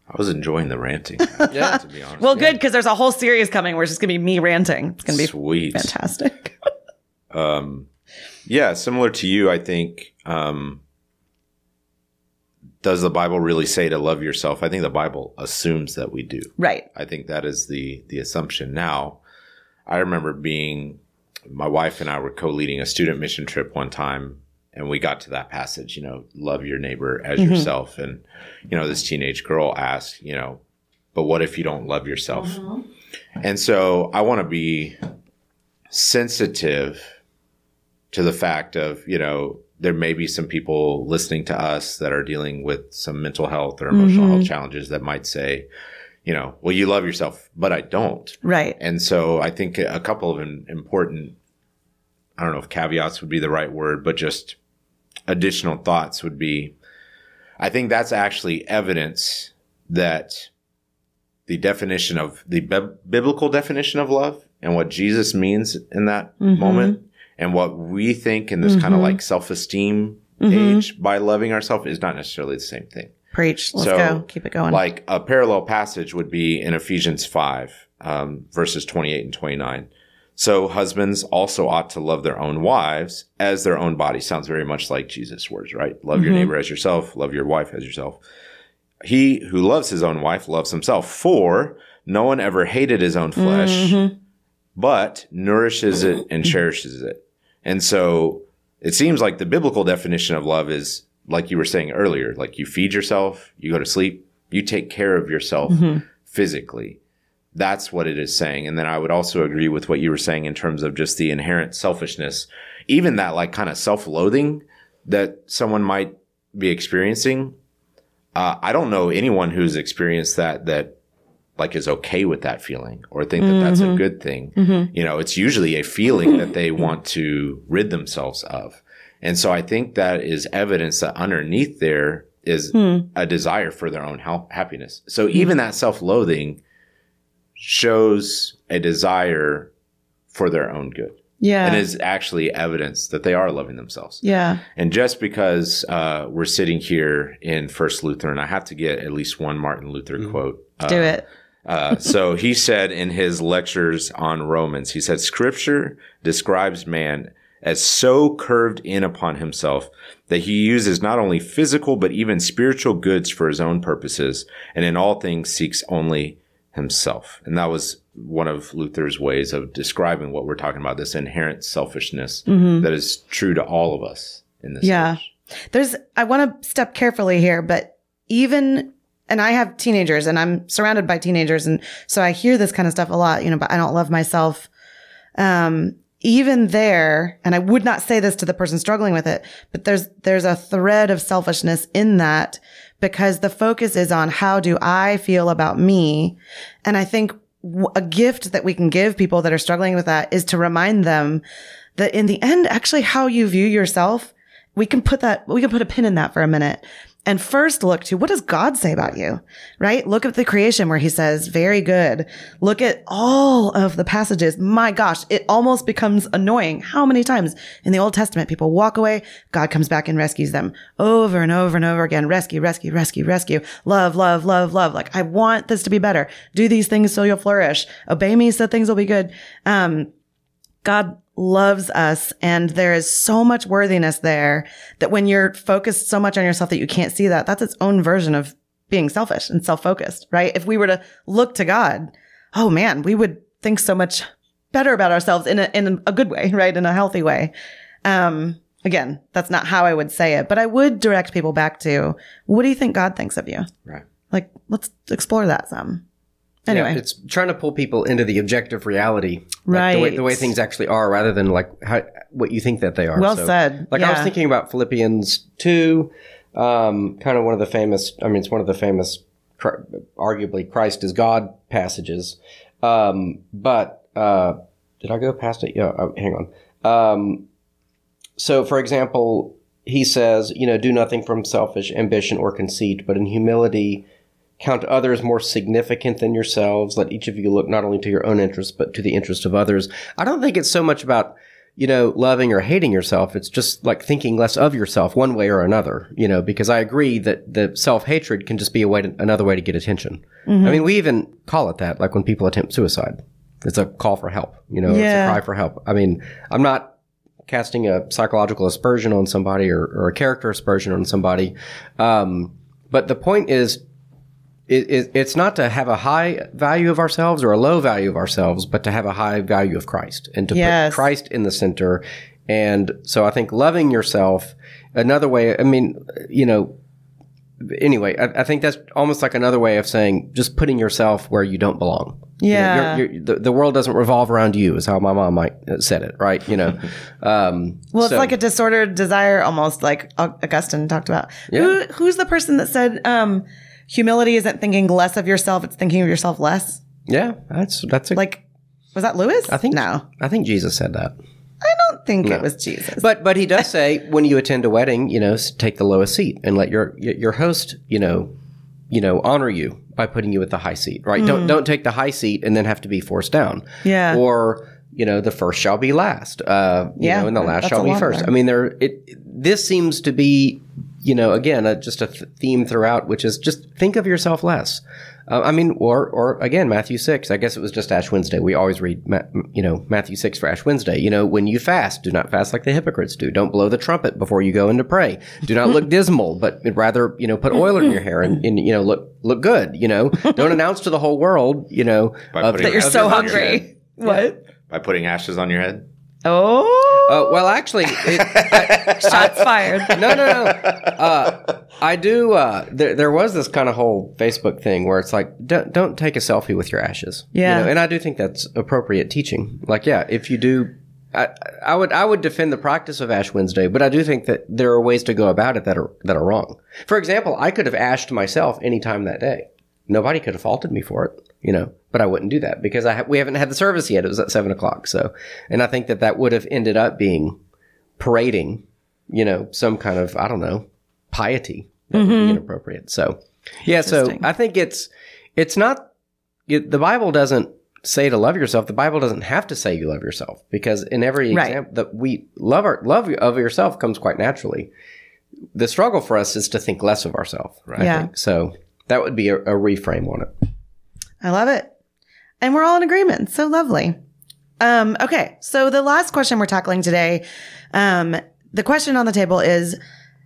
I was enjoying the ranting. Yeah. to be honest. Well, good because there's a whole series coming where it's just going to be me ranting. It's going to be sweet. fantastic. Um, yeah, similar to you, I think. Um, does the Bible really say to love yourself? I think the Bible assumes that we do. right. I think that is the the assumption. Now, I remember being my wife and I were co-leading a student mission trip one time and we got to that passage, you know, love your neighbor as mm-hmm. yourself and you know, this teenage girl asked, you know, but what if you don't love yourself? Mm-hmm. And so I want to be sensitive to the fact of, you know, there may be some people listening to us that are dealing with some mental health or emotional health mm-hmm. challenges that might say, you know, well, you love yourself, but I don't. Right. And so I think a couple of important, I don't know if caveats would be the right word, but just additional thoughts would be I think that's actually evidence that the definition of the bib- biblical definition of love and what Jesus means in that mm-hmm. moment and what we think in this kind of mm-hmm. like self esteem mm-hmm. age by loving ourselves is not necessarily the same thing. Preach. Let's So, go. Keep it going. Like a parallel passage would be in Ephesians 5, um, verses 28 and 29. So husbands also ought to love their own wives as their own body. Sounds very much like Jesus' words, right? Love your mm-hmm. neighbor as yourself, love your wife as yourself. He who loves his own wife loves himself, for no one ever hated his own flesh, mm-hmm. but nourishes it and cherishes it. And so it seems like the biblical definition of love is like you were saying earlier, like you feed yourself, you go to sleep, you take care of yourself mm-hmm. physically. That's what it is saying. And then I would also agree with what you were saying in terms of just the inherent selfishness, even that like kind of self loathing that someone might be experiencing. Uh, I don't know anyone who's experienced that, that like is okay with that feeling or think that that's a mm-hmm. good thing. Mm-hmm. You know, it's usually a feeling that they want to rid themselves of. And so I think that is evidence that underneath there is hmm. a desire for their own hel- happiness. So even that self-loathing shows a desire for their own good yeah. and is actually evidence that they are loving themselves. yeah. And just because uh, we're sitting here in First Lutheran, I have to get at least one Martin Luther quote. Uh, Do it. uh, so he said in his lectures on Romans, he said, Scripture describes man as so curved in upon himself that he uses not only physical but even spiritual goods for his own purposes, and in all things seeks only himself. And that was one of Luther's ways of describing what we're talking about this inherent selfishness that is true to all of us in this. Yeah. age. There's, I want to step carefully here, but even, and I have teenagers and I'm surrounded by teenagers. And so I hear this kind of stuff a lot, you know, but I don't love myself. Um, even there, and I would not say this to the person struggling with it, but there's, there's a thread of selfishness in that because the focus is on how do I feel about me? And I think a gift that we can give people that are struggling with that is to remind them that in the end, actually how you view yourself, we can put that, we can put a pin in that for a minute and first look to what does God say about you, right? Look at the creation where he says, very good. Look at all of the passages. My gosh, it almost becomes annoying. How many times in the Old Testament people walk away, God comes back and rescues them over and over and over again. Rescue, rescue, rescue, rescue. Love, love, love, love. Like, I want this to be better. Do these things so you'll flourish. Obey me so things will be good. Um, God loves us and there is so much worthiness there that when you're focused so much on yourself that you can't see that, that's its own version of being selfish and self-focused, right? If we were to look to God, oh man, we would think so much better about ourselves in a, in a good way, right? In a healthy way. Um, again, that's not how I would say it, but I would direct people back to what do you think God thinks of you? Right. Like, let's explore that some. Anyway, Yeah, it's trying to pull people into the objective reality, like the way, Right. the way things actually are, rather than like how, what you think that they are. Well said. Like I was thinking about Philippians two, um, kind of one of the famous. I mean, it's one of the famous, arguably Christ is God passages. Um, but uh, did I go past it? Yeah. Oh, hang on. Um, so, for example, he says, you know, do nothing from selfish ambition or conceit, but in humility count others more significant than yourselves. Let each of you look not only to your own interests, but to the interest of others. I don't think it's so much about, you know, loving or hating yourself. It's just like thinking less of yourself one way or another, you know, because I agree that the self hatred can just be a way to, another way to get attention. I mean, we even call it that, like when people attempt suicide. It's a call for help, you know, Yeah. it's a cry for help. I mean, I'm not casting a psychological aspersion on somebody or, or a character aspersion on somebody. Um, but the point is, it, it, it's not to have a high value of ourselves or a low value of ourselves, but to have a high value of Christ and to Yes. put Christ in the center. And so I think loving yourself, another way, I mean, you know, anyway, I, I think that's almost like another way of saying just putting yourself where you don't belong. You know, Yeah. you're- you're- the, the world doesn't revolve around you, is how my mom might uh, said it, right? You know, um, Well, it's so- like a disordered desire, almost like Augustine talked about. Who, who's the person that said um, humility isn't thinking less of yourself; it's thinking of yourself less? yeah, that's that's a, Like, was that Lewis? I think no. I think Jesus said that. I don't think it was Jesus. But but he does say when you attend a wedding, you know, take the lowest seat and let your your host, you know, you know, honor you by putting you at the high seat, right? Don't mm. don't take the high seat and then have to be forced down. Yeah. Or you know, the first shall be last. Uh, you Yeah, know, and the last shall be first. there. I mean, there. It this seems to be, you know, again, a, just a th- theme throughout, which is just think of yourself less. Uh, I mean, or or again, Matthew six. I guess it was just Ash Wednesday. We always read, Ma- you know, Matthew six for Ash Wednesday. You know, when you fast, do not fast like the hypocrites do. Don't blow the trumpet before you go in to pray. Do not look dismal, but rather, you know, put oil in your hair and, and you know, look look good. You know, don't announce to the whole world, you know, By of- putting that you're so on your head. hungry. What? By putting ashes on your head. Oh, Uh, well, actually, it, shots fired. no, no, no. Uh, I do. Uh, there, there was this kind of whole Facebook thing where it's like, don't, don't take a selfie with your ashes. You Yeah. know, and I do think that's appropriate teaching. Like, yeah, if you do, I, I would, I would defend the practice of Ash Wednesday, but I do think that there are ways to go about it that are that are wrong. For example, I could have ashed myself anytime that day. Nobody could have faulted me for it, you know. But I wouldn't do that because I ha- we haven't had the service yet. It was at seven o'clock, so and I think that that would have ended up being parading, you know, some kind of I don't know piety that would be mm-hmm. inappropriate. So, yeah. So I think it's it's not it, the Bible doesn't say to love yourself. The Bible doesn't have to say you love yourself because in every Right. example that we love our love of yourself comes quite naturally. The struggle for us is to think less of ourselves. Right. Yeah. So that would be a, a reframe on it. I love it. And we're all in agreement. So lovely. Um, okay. So the last question we're tackling today, um, the question on the table is,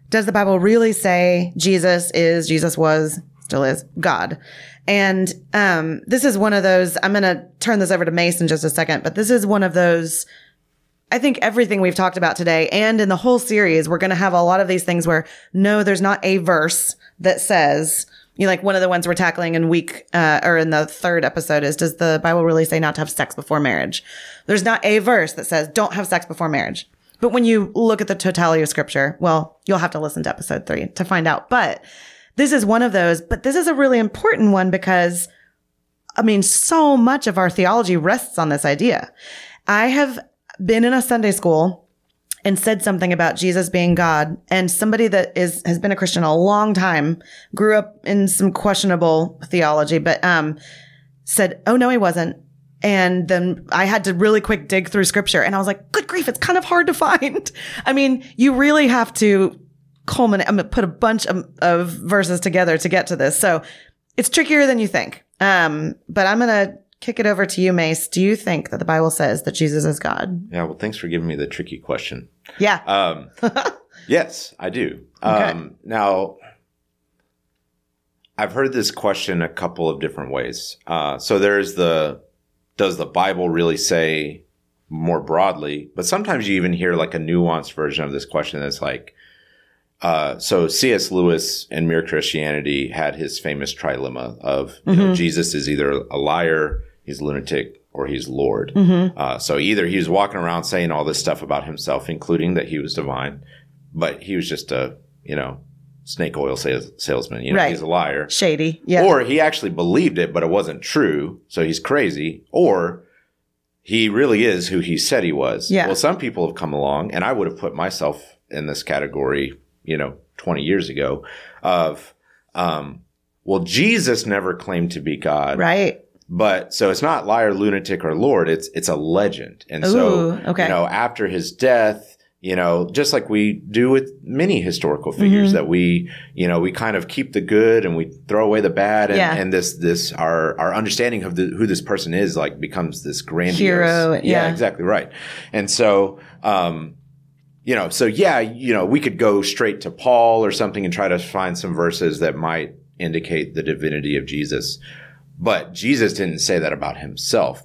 does the Bible really say Jesus is, Jesus was, still is God? And, um, this is one of those, I'm going to turn this over to Mace in just a second, but this is one of those, I think everything we've talked about today and in the whole series, we're going to have a lot of these things where no, there's not a verse that says, you like one of the ones we're tackling in week, uh, or in the third episode is, does the Bible really say not to have sex before marriage? There's not a verse that says don't have sex before marriage. But when you look at the totality of scripture, well, you'll have to listen to episode three to find out. But this is one of those, but this is a really important one because I mean, so much of our theology rests on this idea. I have been in a Sunday school and said something about Jesus being God and somebody that is has been a Christian a long time, grew up in some questionable theology, but um said, "Oh no, he wasn't." And then I had to really quick dig through scripture and I was like, "Good grief, it's kind of hard to find." I mean, you really have to culminate, I'm going to put a bunch of, of verses together to get to this. So it's trickier than you think. Um, but I'm going to kick it over to you, Mace. Do you think that the Bible says that Jesus is God? Yeah. Well, thanks for giving me the tricky question. Yeah. Um, yes, I do. Um, now, I've heard this question a couple of different ways. Uh, so there's the, does the Bible really say more broadly? But sometimes you even hear like a nuanced version of this question that's like, uh, so C.S. Lewis in Mere Christianity had his famous trilemma of you know, Jesus is either a liar, he's a lunatic, or he's Lord. Uh, so either he was walking around saying all this stuff about himself, including that he was divine, but he was just a you know snake oil sales, salesman. You know, Right. he's a liar. Shady. Yeah. Or he actually believed it, but it wasn't true, so he's crazy. Or he really is who he said he was. Yeah. Well, some people have come along, and I would have put myself in this category, you know, 20 years ago of, um, well, Jesus never claimed to be God. right. But so it's not liar, lunatic, or Lord. It's it's a legend. And so okay. you know, after his death, you know, just like we do with many historical figures Mm-hmm. that we, you know, we kind of keep the good and we throw away the bad, and, Yeah. and this this our our understanding of the, who this person is like becomes this grandiose Hero, yeah. exactly right. And so, um, you know, so yeah, you know, we could go straight to Paul or something and try to find some verses that might indicate the divinity of Jesus. But Jesus didn't say that about himself.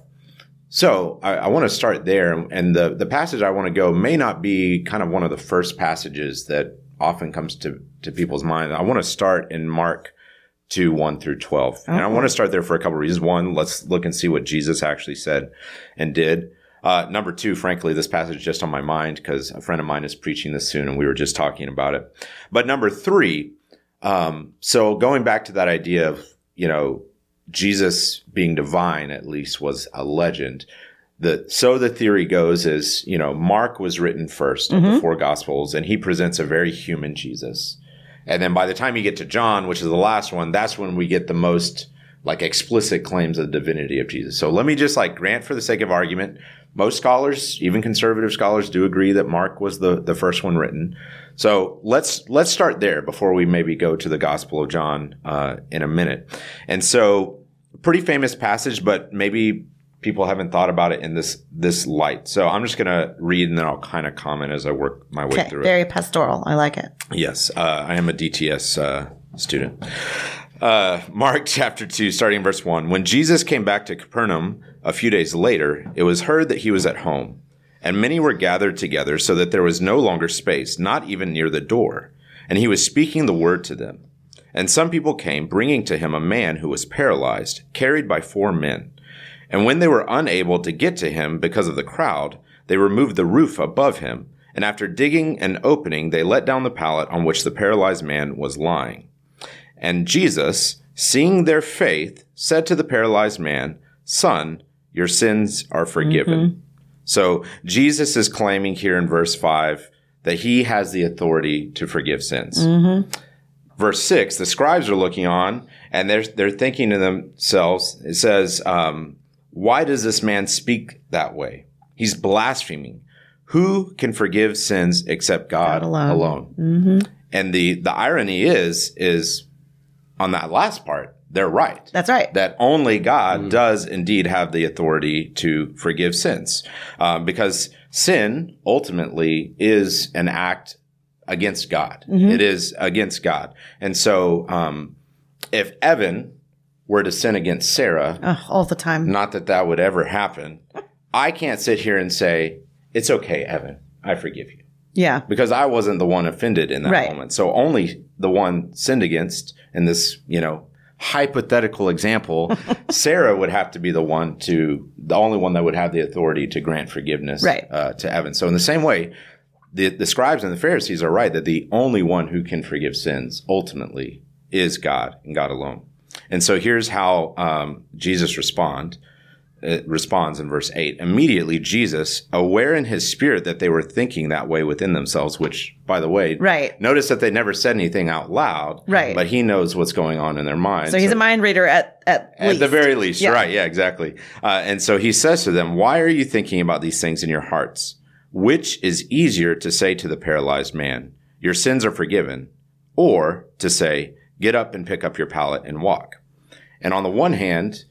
So I, I want to start there. And the, the passage I want to go may not be kind of one of the first passages that often comes to, to people's mind. I want to start in Mark 2, 1 through 12. And I want to start there for a couple of reasons. One, let's look and see what Jesus actually said and did. Uh, number two, frankly, this passage is just on my mind because a friend of mine is preaching this soon and we were just talking about it. But number three, um, so going back to that idea of, you know, Jesus being divine at least was a legend. The, so the theory goes is, you know, Mark was written 1st of the mm-hmm. four gospels and he presents a very human Jesus. And then by the time you get to John, which is the last one, that's when we get the most like explicit claims of the divinity of Jesus. So let me just like grant for the sake of argument, most scholars, even conservative scholars do agree that Mark was the, the first one written. So let's, let's start there before we maybe go to the gospel of John, uh, in a minute. And so pretty famous passage, but maybe people haven't thought about it in this, this light. So I'm just going to read and then I'll kind of comment as I work my way Okay. through it. Very pastoral. I like it. Yes, uh, I am a DTS uh, student. Uh, Mark chapter 2, starting verse 1. When Jesus came back to Capernaum a few days later, it was heard that he was at home, and many were gathered together so that there was no longer space, not even near the door. And he was speaking the word to them. And some people came, bringing to him a man who was paralyzed, carried by four men. And when they were unable to get to him because of the crowd, they removed the roof above him, and after digging an opening, they let down the pallet on which the paralyzed man was lying. And Jesus, seeing their faith, said to the paralyzed man, Son, your sins are forgiven. Mm-hmm. So Jesus is claiming here in verse 5 that he has the authority to forgive sins. Verse 6, the scribes are looking on and they're, they're thinking to themselves, it says, um, Why does this man speak that way? He's blaspheming. Who can forgive sins except God, God alone. alone? And the, the irony is, is on that last part, they're right That's right. that only God does indeed have the authority to forgive sins. Um, because sin ultimately is an act against God. It is against God. And so, um, if Evan were to sin against Sarah, Ugh, all the time. not that that would ever happen, I can't sit here and say, it's okay, Evan, I forgive you Yeah. because I wasn't the one offended in that Right. moment. So only the one sinned against in this, you know, hypothetical example, Sarah would have to be the one to, the only one that would have the authority to grant forgiveness Right. uh, to Evan. So in the same way, the, the scribes and the Pharisees are right that the only one who can forgive sins ultimately is God and God alone. And so here's how um, Jesus respond it responds in verse 8 immediately jesus aware in his spirit that they were thinking that way within themselves which by the way Right. notice that they never said anything out loud Right. but he knows what's going on in their minds So he's a mind reader at at, at the very least Yeah. right yeah exactly uh, and so he says to them why are you thinking about these things in your hearts which is easier to say to the paralyzed man your sins are forgiven or to say get up and pick up your pallet and walk and on the one hand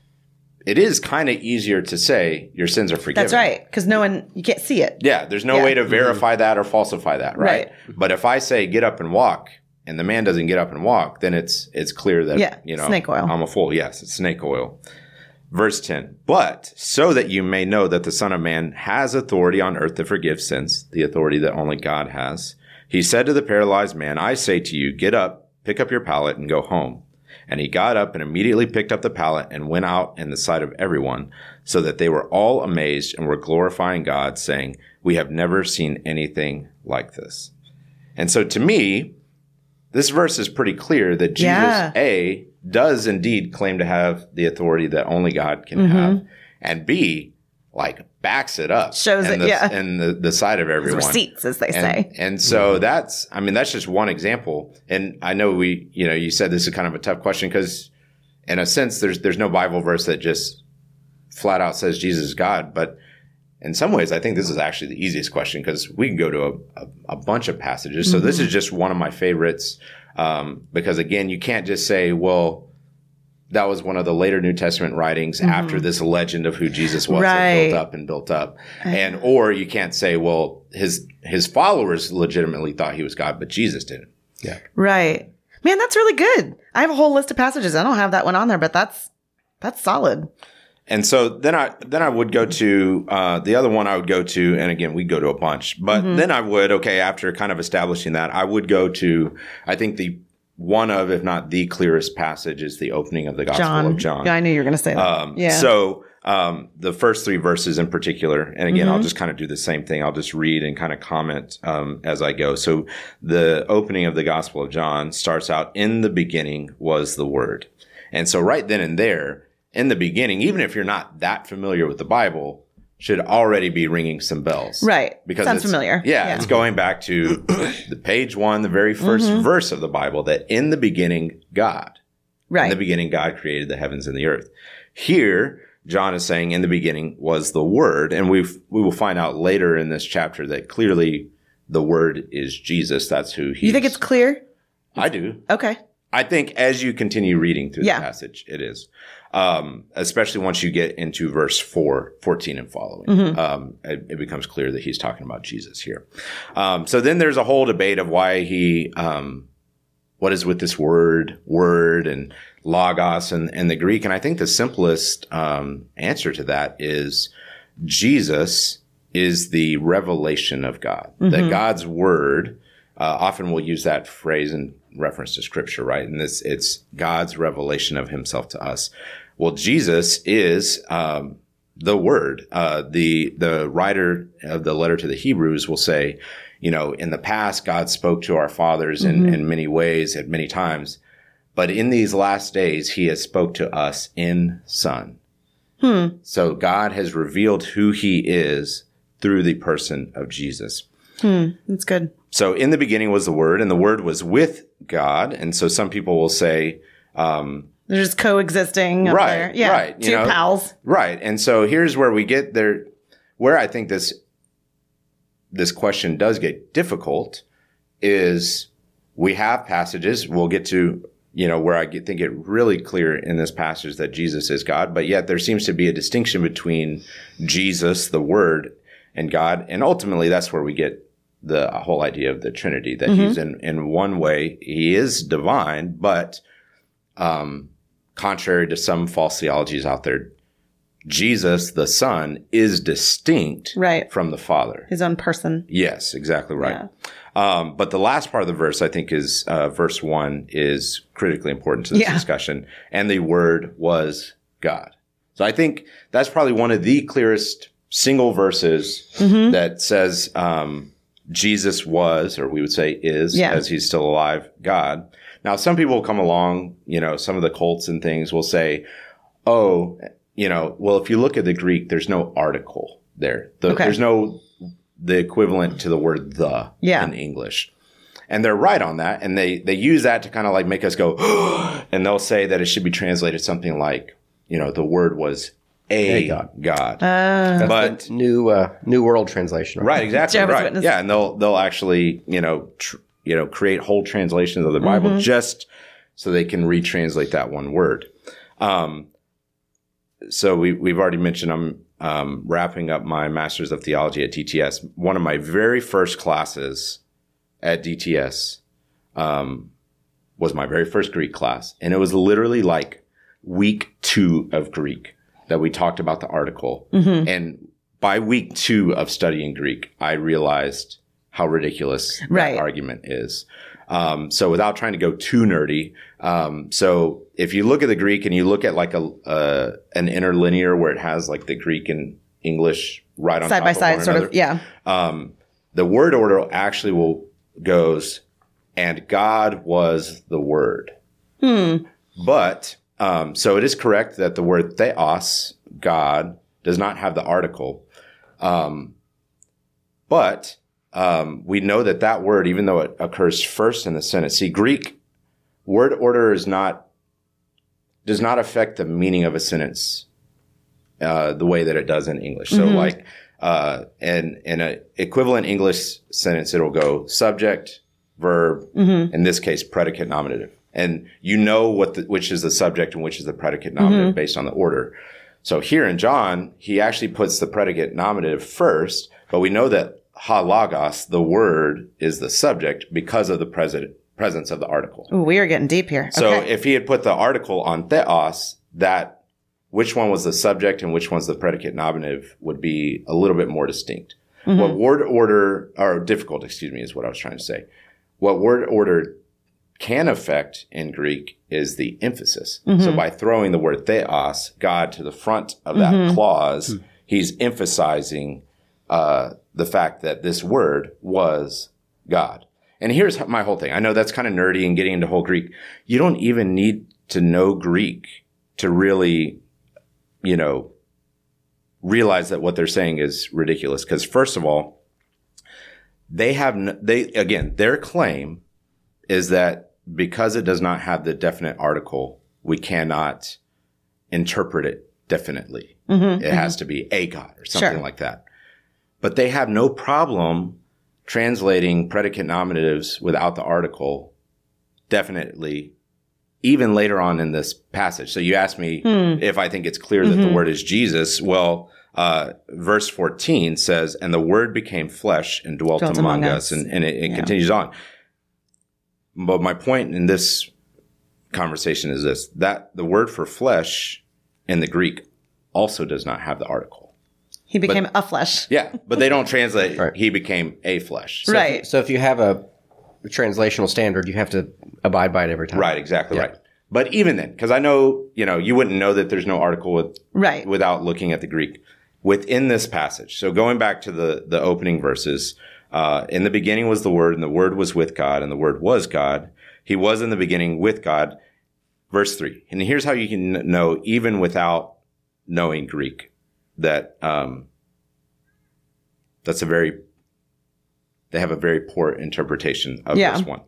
it is kind of easier to say your sins are forgiven That's right, because no one you can't see it. yeah, there's no Yeah. way to verify that or falsify that, right? Right. But if I say get up and walk and the man doesn't get up and walk, then it's it's clear that Yeah, you know snake oil. I'm a fool. Yes, it's snake oil. Verse 10. But so that you may know that the Son of Man has authority on earth to forgive sins, the authority that only God has, he said to the paralyzed man, I say to you, get up, pick up your pallet, and go home. And he got up and immediately picked up the pallet and went out in the sight of everyone, so that they were all amazed and were glorifying God, saying, We have never seen anything like this. And so to me, this verse is pretty clear that Jesus, Yeah. A, does indeed claim to have the authority that only God can mm-hmm. have, and B, like backs it up. Shows in it, the, yeah. in the, the side of everyone. Receipts, as they And, say. and so that's, I mean, that's just one example. And I know we, you know, you said this is kind of a tough question because in a sense, there's, there's no Bible verse that just flat out says Jesus is God. But in some ways, I think this is actually the easiest question because we can go to a, a, a bunch of passages. So this Mm-hmm. is just one of my favorites. Um, because again, you can't just say, well, that was one of the later New Testament writings after this legend of who Jesus was that Mm-hmm. Right. built up and built up. And or you can't say, well, his his followers legitimately thought he was God, but Jesus didn't. Yeah. Right. Man, that's really good. I have a whole list of passages. I don't have that one on there, but that's that's solid. And so then I then I would go to uh, the other one I would go to, and again we go to a bunch, but Mm-hmm. then I would okay after kind of establishing that I would go to I think the one of if not the clearest passage is the opening of the Gospel John. of John. Yeah, I knew you were going to say that. Um, yeah. So um, the first three verses in particular, and again, Mm-hmm. I'll just kind of do the same thing. I'll just read and kind of comment um, as I go. So the opening of the Gospel of John starts out in the beginning was the Word, and so right then and there, in the beginning, even if you're not that familiar with the Bible, should already be ringing some bells, right. Because Sounds it's- familiar. Yeah, it's going back to the page one, the very 1st Mm-hmm. verse of the Bible, that in the beginning, God. Right. In the beginning, God created the heavens and the earth. Here, John is saying, in the beginning was the Word, and we we will find out later in this chapter that clearly the Word is Jesus. That's who he. you think it's clear? I do. Okay. I think as you continue reading through Yeah. the passage, it is. Um, especially once you get into verse 4, 14 and following. Mm-hmm. Um, it, it becomes clear that he's talking about Jesus here. Um, so then there's a whole debate of why he, um, what is with this word, word and logos and, and the Greek. And I think the simplest, um, answer to that is Jesus is the revelation of God, that God's word, uh, often we'll use that phrase in reference to scripture, right? And this, it's God's revelation of himself to us. Well, Jesus is, um, the word. Uh, the the writer of the letter to the Hebrews will say, you know, in the past God spoke to our fathers in, in many ways at many times, but in these last days He has spoke to us in Son. So God has revealed who He is through the person of Jesus. That's good. So in the beginning was the Word, and the Word was with God. And so some people will say, um, They're just coexisting. Right, there. Yeah. right, Two know. pals. Right. And so here's where we get there where I think this this question does get difficult is we have passages we'll get to you know where I get, think it really clear in this passage that Jesus is God but yet there seems to be a distinction between Jesus the word and God and ultimately that's where we get the whole idea of the Trinity that he's in in one way he is divine but um contrary to some false theologies out there Jesus, the Son, is distinct Right. from the Father. His own person. Yes, exactly right. Yeah. Um, but the last part of the verse, I think, is uh, verse one is critically important to this Yeah. discussion. And the Word was God. So I think that's probably one of the clearest single verses Mm-hmm. that says um, Jesus was, or we would say is, Yeah. as he's still alive, God. Now, some people will come along, you know, some of the cults and things will say, oh, you know, well, if you look at the Greek, there's no article there. The, Okay. There's no the equivalent to the word the Yeah. in English. And they're right on that. And they, they use that to kind of like make us go, and they'll say that it should be translated something like, you know, the word was a, A God. God. Uh, but The new uh, New World Translation. Right, exactly. Jehovah's right. Witness. Yeah, and they'll they'll actually you know tr- you know create whole translations of the Bible Mm-hmm. just so they can retranslate that one word. Um, so we we've already mentioned I'm um, wrapping up my Master's of Theology at DTS. One of my very first classes at DTS um, was my very first Greek class, and it was literally like week two of Greek that we talked about the article. Mm-hmm. And by week two of studying Greek, I realized how ridiculous that argument is. Um, so without trying to go too nerdy, um, so if you look at the Greek and you look at like a uh, an interlinear where it has like the Greek and English right on side by side, sort another, of. Yeah. um, the word order actually will goes, and God was the word. Hmm. But um, so it is correct that the word theos, God, does not have the article. Um, but um, we know that that word, even though it occurs first in the sentence, see, Greek word order is not does not affect the meaning of a sentence uh, the way that it does in English. So, Mhm. like uh, in in an equivalent English sentence, it'll go subject, verb, Mm-hmm. in this case, predicate nominative. And you know what the, which is the subject and which is the predicate nominative based on the order. So here in John, he actually puts the predicate nominative first, but we know that ha logos, the word, is the subject because of the present, presence of the article. Ooh, we are getting deep here. So okay. if he had put the article on theos, that which one was the subject and which one's the predicate nominative would be a little bit more distinct. Mm-hmm. What word order or difficult, excuse me, is what I was trying to say. What word order can affect in Greek is the emphasis. Mm-hmm. So by throwing the word theos, God, to the front of that Mm-hmm. clause, he's emphasizing uh, the fact that this word was God. And here's my whole thing. I know that's kind of nerdy and getting into whole Greek. You don't even need to know Greek to really, you know, realize that what they're saying is ridiculous. Because first of all, they have n- they again their claim is that because it does not have the definite article, we cannot interpret it definitely. Mhm, It has to be a god or something Sure. like that. But they have no problem translating predicate nominatives without the article definitely even later on in this passage. So you asked me Hmm. if I think it's clear that the word is Jesus. Well, uh, verse 14 says, and the word became flesh and dwelt, Dwelt among, among us. us. And, and it, it Yeah. continues on. But my point in this conversation is this, that the word for flesh in the Greek also does not have the article. he became a flesh. Yeah, but they don't translate, Right. he became a flesh. So if- Right. so if you have a translational standard, you have to abide by it every time. Right, exactly Yeah. right. But even then, because I know, you know, you wouldn't know that there's no article with, Right. without looking at the Greek within this passage. So going back to the the opening verses, uh, in the beginning was the Word, and the Word was with God, and the Word was God. He was in the beginning with God. Verse three, and here's how you can know, even without knowing Greek, that um, that's a very they have a very poor interpretation of Yeah. verse one.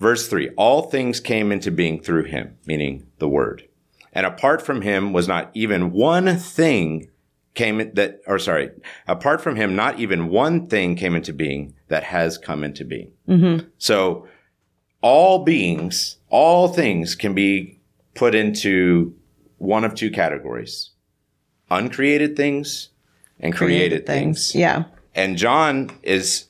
Verse three, all things came into being through him, meaning the word. And apart from him was not even one thing came that, or sorry, apart from him, not even one thing came into being that has come into being. Mm-hmm. So all beings, all things can be put into one of two categories uncreated things and created, things. Yeah. And John is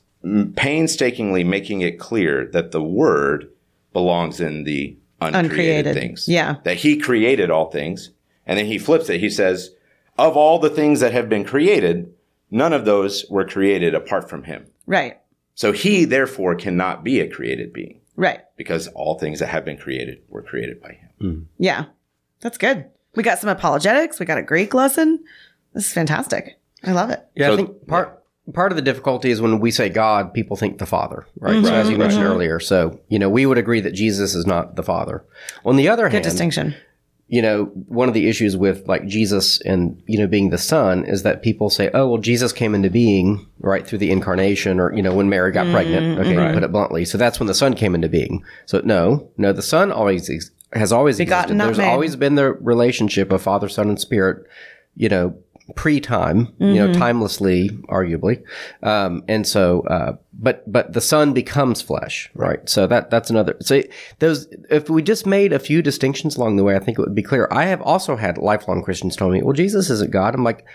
painstakingly making it clear that the word belongs in the uncreated, Uncreated. things. Yeah. That he created all things. And then he flips it. He says, of all the things that have been created, none of those were created apart from him. Right. So he therefore cannot be a created being Right. because all things that have been created were created by him. Yeah. That's good. We got some apologetics. We got a Greek lesson. This is fantastic. I love it. Yeah, So- I think part part of the difficulty is when we say God, people think the Father, right? So as you mentioned Mhm. earlier, so you know we would agree that Jesus is not the Father. On the other Good hand, distinction. You know, one of the issues with like Jesus and, you know, being the son is that people say, oh, well, Jesus came into being right through the incarnation or, you know, when Mary got mm-hmm. pregnant. Okay. Put it bluntly. So that's when the son came into being. So no, no, the son always ex- has always Begotten, existed. There's made. always been the relationship of father, son, and spirit, you know, pre-time, you know, Mm-hmm. timelessly, arguably. Um, and so, uh, but, but the son becomes flesh, right? So that, that's another, so those, if we just made a few distinctions along the way, I think it would be clear. I have also had lifelong Christians tell me, well, Jesus isn't God. I'm like,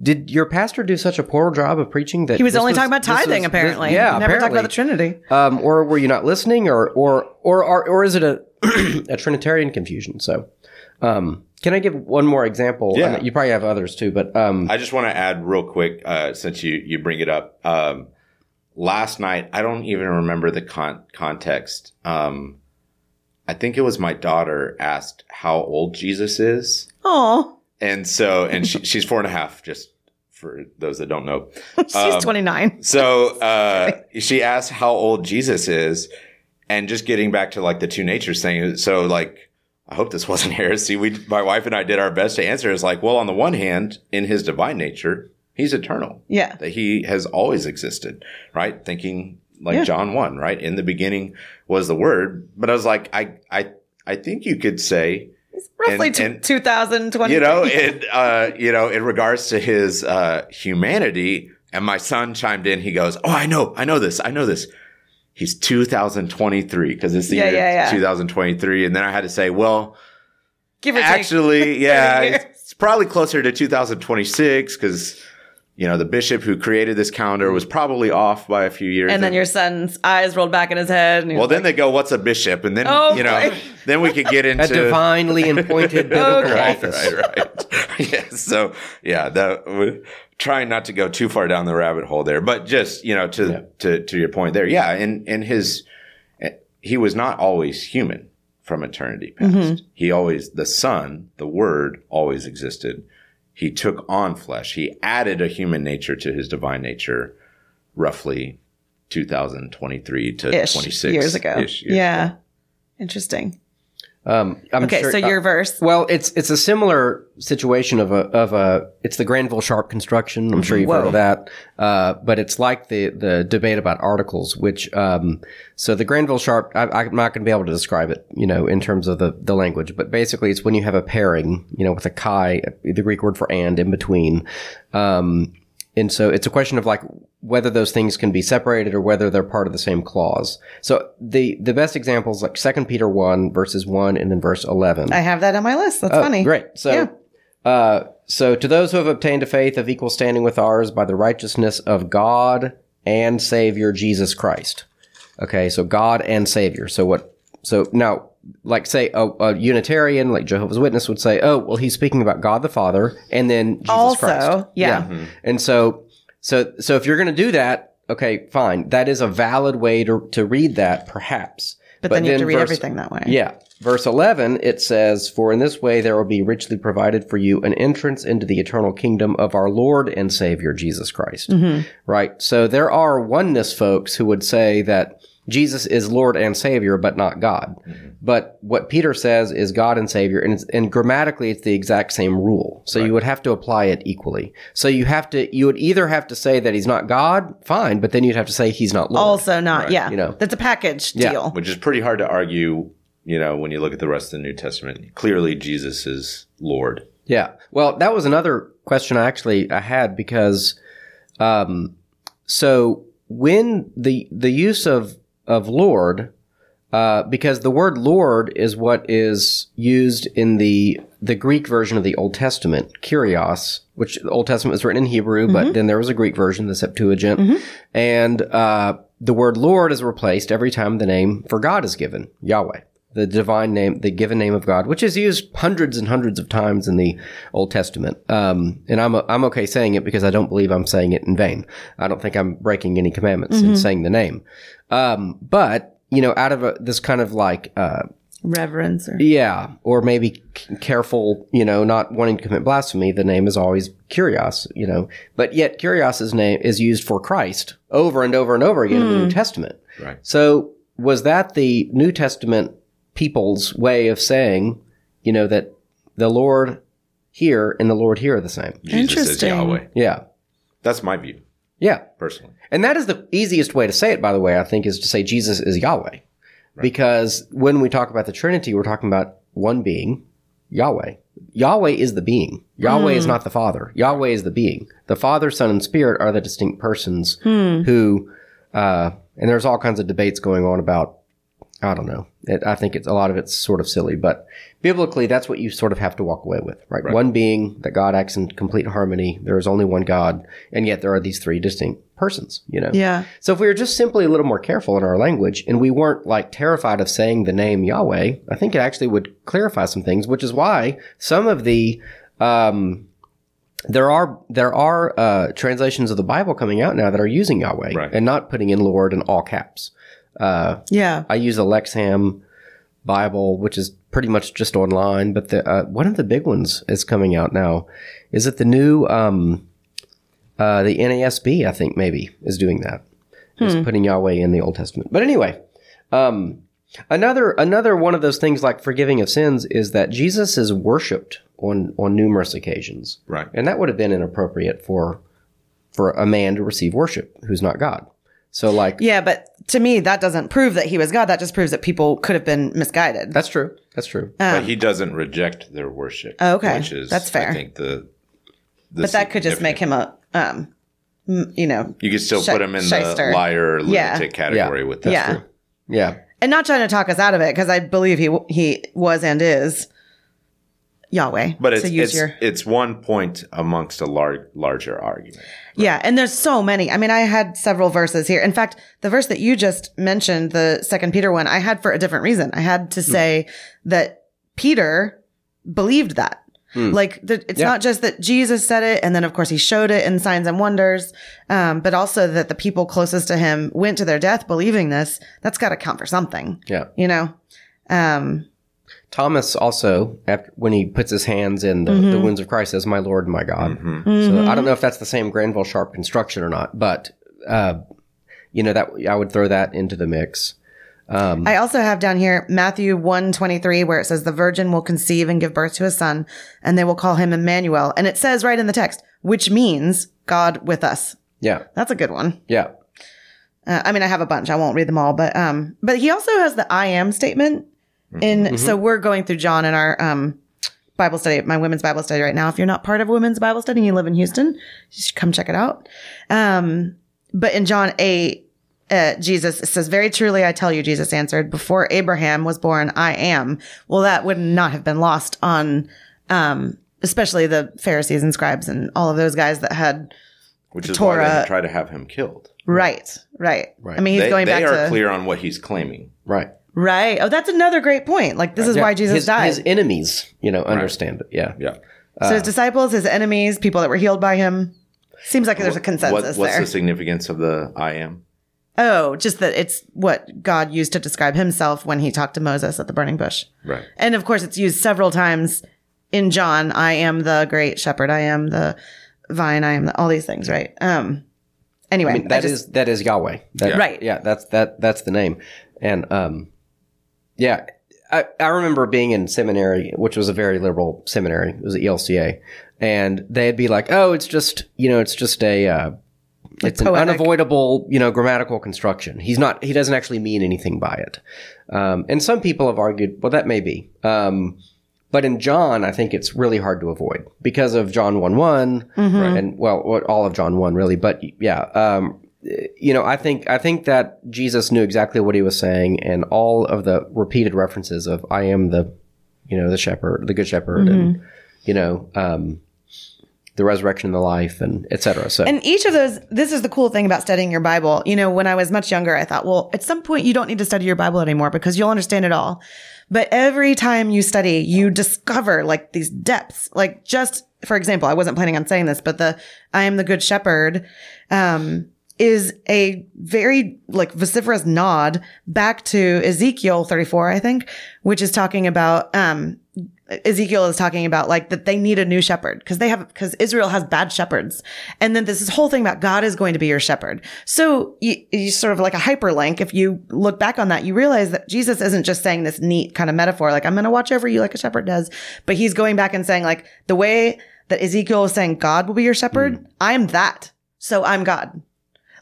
did your pastor do such a poor job of preaching that He was only talking about tithing, was- apparently. this- yeah, never talked about the. Trinity. Um, or were you not listening, or or or or, or is it a a Trinitarian confusion? So, um, can I give one more example? Yeah. I mean, you probably have others too, but um, I just want to add real quick, uh, since you you bring it up. Um, last night, I don't even remember the con- context. Um, I think it was my daughter asked how old Jesus is, Oh, and so and she, she's four and a half. Just for those that don't know, she's Um, 29. so uh, she asked how old Jesus is, and just getting back to like the two natures thing. So like, I hope this wasn't heresy. We, my wife and I, did our best to answer. It's like, well, on the one hand, in his divine nature, he's eternal. Yeah. That he has always existed, right? Thinking like Yeah. John one, right? In the beginning was the Word. But I was like, I, I, I think you could say it's Roughly And- t- 2020. you know, in uh, you know, in regards to his uh, humanity, and my son chimed in. He goes, "Oh, I know, I know this, I know this." He's 2023 because it's the Yeah, year yeah, yeah. 2023, and then I had to say, "Well, Give or take. actually, yeah, it's probably closer to 2026 because." You know, the bishop who created this calendar was probably off by a few years. And then your son's eyes rolled back in his head. And he well, was then they go, "What's a bishop?" And then Oh, you know, boy. then we could get into a divinely appointed biblical Okay. office. Right, right. yeah. So yeah, that we're trying not to go too far down the rabbit hole there, but just you know to Yeah. to to your point there, yeah. And and his he was not always human from eternity past. Mm-hmm. He always the Son, the Word, always existed. He took on flesh. He added a human nature to his divine nature, roughly 2023 to ish 26 years ago. ish years yeah. ago. Interesting. Um, I'm Okay, sure- so your verse. Well, it's it's a similar situation of a of a it's the Granville Sharp construction. I'm sure you've heard of that, uh, but it's like the the debate about articles. Which um, so the Granville Sharp, I, I'm not going to be able to describe it, you know, in terms of the the language. But basically, it's when you have a pairing, you know, with a kai, the Greek word for and in between. Um, and so it's a question of like whether those things can be separated or whether they're part of the same clause. So the the best examples like Second Peter one verses one and then verse eleven. I have that on my list. That's Oh, funny. Great. So, Yeah. uh, so to those who have obtained a faith of equal standing with ours by the righteousness of God and Savior Jesus Christ. Okay, so God and Savior. So what? So now, like say a, a Unitarian, like Jehovah's Witness, would say, "Oh, well, he's speaking about God the Father and then Jesus Also, Christ." yeah. And so, so, so if you're going to do that, okay, fine. That is a valid way to to read that, perhaps. But, then you have to read verse- everything that way. yeah. Verse 11, it says, For in this way there will be richly provided for you an entrance into the eternal kingdom of our Lord and Savior Jesus Christ. Mm-hmm. Right? So there are oneness folks who would say that Jesus is Lord and Savior, but not God. But what Peter says is God and Savior, and, it's, and grammatically it's the exact same rule. So you would have to apply it equally. So you have to, you would either have to say that he's not God, fine, but then you'd have to say he's not Lord. Also, not. yeah. You know. That's a package Yeah. deal. which is pretty hard to argue. You know, when you look at the rest of the New Testament, clearly Jesus is Lord. Yeah. Well, that was another question I actually I had because, um, so when the the use of of Lord, uh, because the word Lord is what is used in the the Greek version of the Old Testament, Kyrios, which the Old Testament was written in Hebrew, but then there was a Greek version, the Septuagint, and uh, the word Lord is replaced every time the name for God is given, Yahweh the divine name, the given name of God, which is used hundreds and hundreds of times in the Old Testament. Um, and I'm I'm okay saying it because I don't believe I'm saying it in vain. I don't think I'm breaking any commandments in saying the name. Um, but you know, out of a, this kind of like uh, Reverence. Or, yeah, or maybe c- careful, you know, not wanting to commit blasphemy. The name is always Kyrios, you know, but yet Kyrios's name is used for Christ over and over and over again in the New Testament. Right. So was that the New Testament people's way of saying, you know, that the Lord here and the Lord here are the same. Jesus is Interesting. Yahweh. Yeah. That's my view, Yeah. personally. And that is the easiest way to say it, by the way, I think, is to say Jesus is Yahweh. Because when we talk about the Trinity, we're talking about one being, Yahweh. Yahweh is the being. Yahweh is not the Father. Yahweh is the being. The Father, Son, and Spirit are the distinct persons who, uh, and there's all kinds of debates going on about, I don't know. It, I think it's a lot of it's sort of silly, but biblically, that's what you sort of have to walk away with, right? One being that God acts in complete harmony. There is only one God, and yet there are these three distinct persons, you know? Yeah. So if we were just simply a little more careful in our language and we weren't like terrified of saying the name Yahweh, I think it actually would clarify some things, which is why some of the, um, there are there are uh, translations of the Bible coming out now that are using Yahweh Right. and not putting in Lord in all caps. Uh, Yeah. I use the Lexham Bible, which is pretty much just online, but the uh, one of the big ones is coming out now. Is it the new um, uh, the NASB? I think maybe is doing that. Is putting Yahweh in the Old Testament. But anyway, um, another another one of those things like forgiving of sins is that Jesus is worshipped on on numerous occasions, Right. and that would have been inappropriate for for a man to receive worship who's not God. So like Yeah, but to me, that doesn't prove that he was God. That just proves that people could have been misguided. that's true. That's true. but he doesn't reject their worship. Oh, okay. Which is, That's fair. I think the, the but that could just make him a, um, m- you know, You could still Shy- put him in shyster. the liar Yeah. lunatic category Yeah. with that. yeah. Yeah. And not trying to talk us out of it because I believe he he was and is Yahweh. But it's use it's, your it's one point amongst a large larger argument. Yeah, and there's so many. I mean, I had several verses here. In fact, the verse that you just mentioned, the second Peter one, I had for a different reason. I had Hmm. to say that Peter believed that. Hmm. Like the, it's Yeah. not just that Jesus said it, and then of course he showed it in signs and wonders, um, but also that the people closest to him went to their death believing this. That's got to count for something, Yeah. you know. Um, Thomas also, after when he puts his hands in the, the wounds of Christ, says, "My Lord my God." So I don't know if that's the same Granville Sharp construction or not, but uh, you know that I would throw that into the mix. I also have down here Matthew 123 where it says the virgin will conceive and give birth to a son and they will call him Emmanuel. And it says right in the text, which means God with us. Yeah, That's a good one. yeah, Uh, I mean, I have a bunch. I won't read them all, but, um, but he also has the I am statement in, so we're going through John in our, um, Bible study, my women's Bible study right now. If you're not part of women's Bible study and you live in Houston, you should come check it out. Um, but in John 8, uh, Jesus says, Very truly, I tell you, Jesus answered, before Abraham was born, I am. Well, that would not have been lost on, um, especially the Pharisees and scribes and all of those guys that had, Which is why Torah- they try to have him killed. right, right. Right. I mean, he's they going they back They are to, clear on what he's claiming. right. Right. Oh, that's another great point. Like, this is why Jesus his, died. His enemies, you know, understand it. Yeah, Yeah. so his disciples, his enemies, people that were healed by him. Seems like there's a What, consensus what's there. the significance of the I am? Oh, just that it's what God used to describe himself when he talked to Moses at the burning bush. Right. And of course, it's used several times in John. I am the great shepherd. I am the vine. I am the, all these things, right? Um, anyway, I mean, that I is just, that is Yahweh. That, Yeah. Right. Yeah, that's that that's the name. And um, yeah, I, I remember being in seminary, which was a very liberal seminary. It was at ELCA, and they'd be like, "Oh, it's just you know, it's just a." Uh, it's an unavoidable, you know, grammatical construction. He's not. He doesn't actually mean anything by it. Um, and some people have argued, well, that may be. Um, but in John, I think it's really hard to avoid because of John 1 one and well, all of John 1 really. But yeah, um, you know, I think, I think that Jesus knew exactly what he was saying and all of the repeated references of I am the, you know, the shepherd, the good shepherd and, you know, um, the resurrection and the life and etc. So and each of those, this is the cool thing about studying your Bible. You know, when I was much younger, I thought, well, at some point you don't need to study your Bible anymore because you'll understand it all. But every time you study, you discover like these depths. Like just, for example, I wasn't planning on saying this, but the I am the good shepherd. Um, is a very like vociferous nod back to Ezekiel 34, I think, which is talking about, um, Ezekiel is talking about like that they need a new shepherd because they have, because Israel has bad shepherds. And then this, whole thing about God is going to be your shepherd. So you, you sort of like a hyperlink. If you look back on that, you realize that Jesus isn't just saying this neat kind of metaphor, like I'm going to watch over you like a shepherd does, but he's going back and saying like the way that Ezekiel is saying God will be your shepherd, I am that. So I'm God.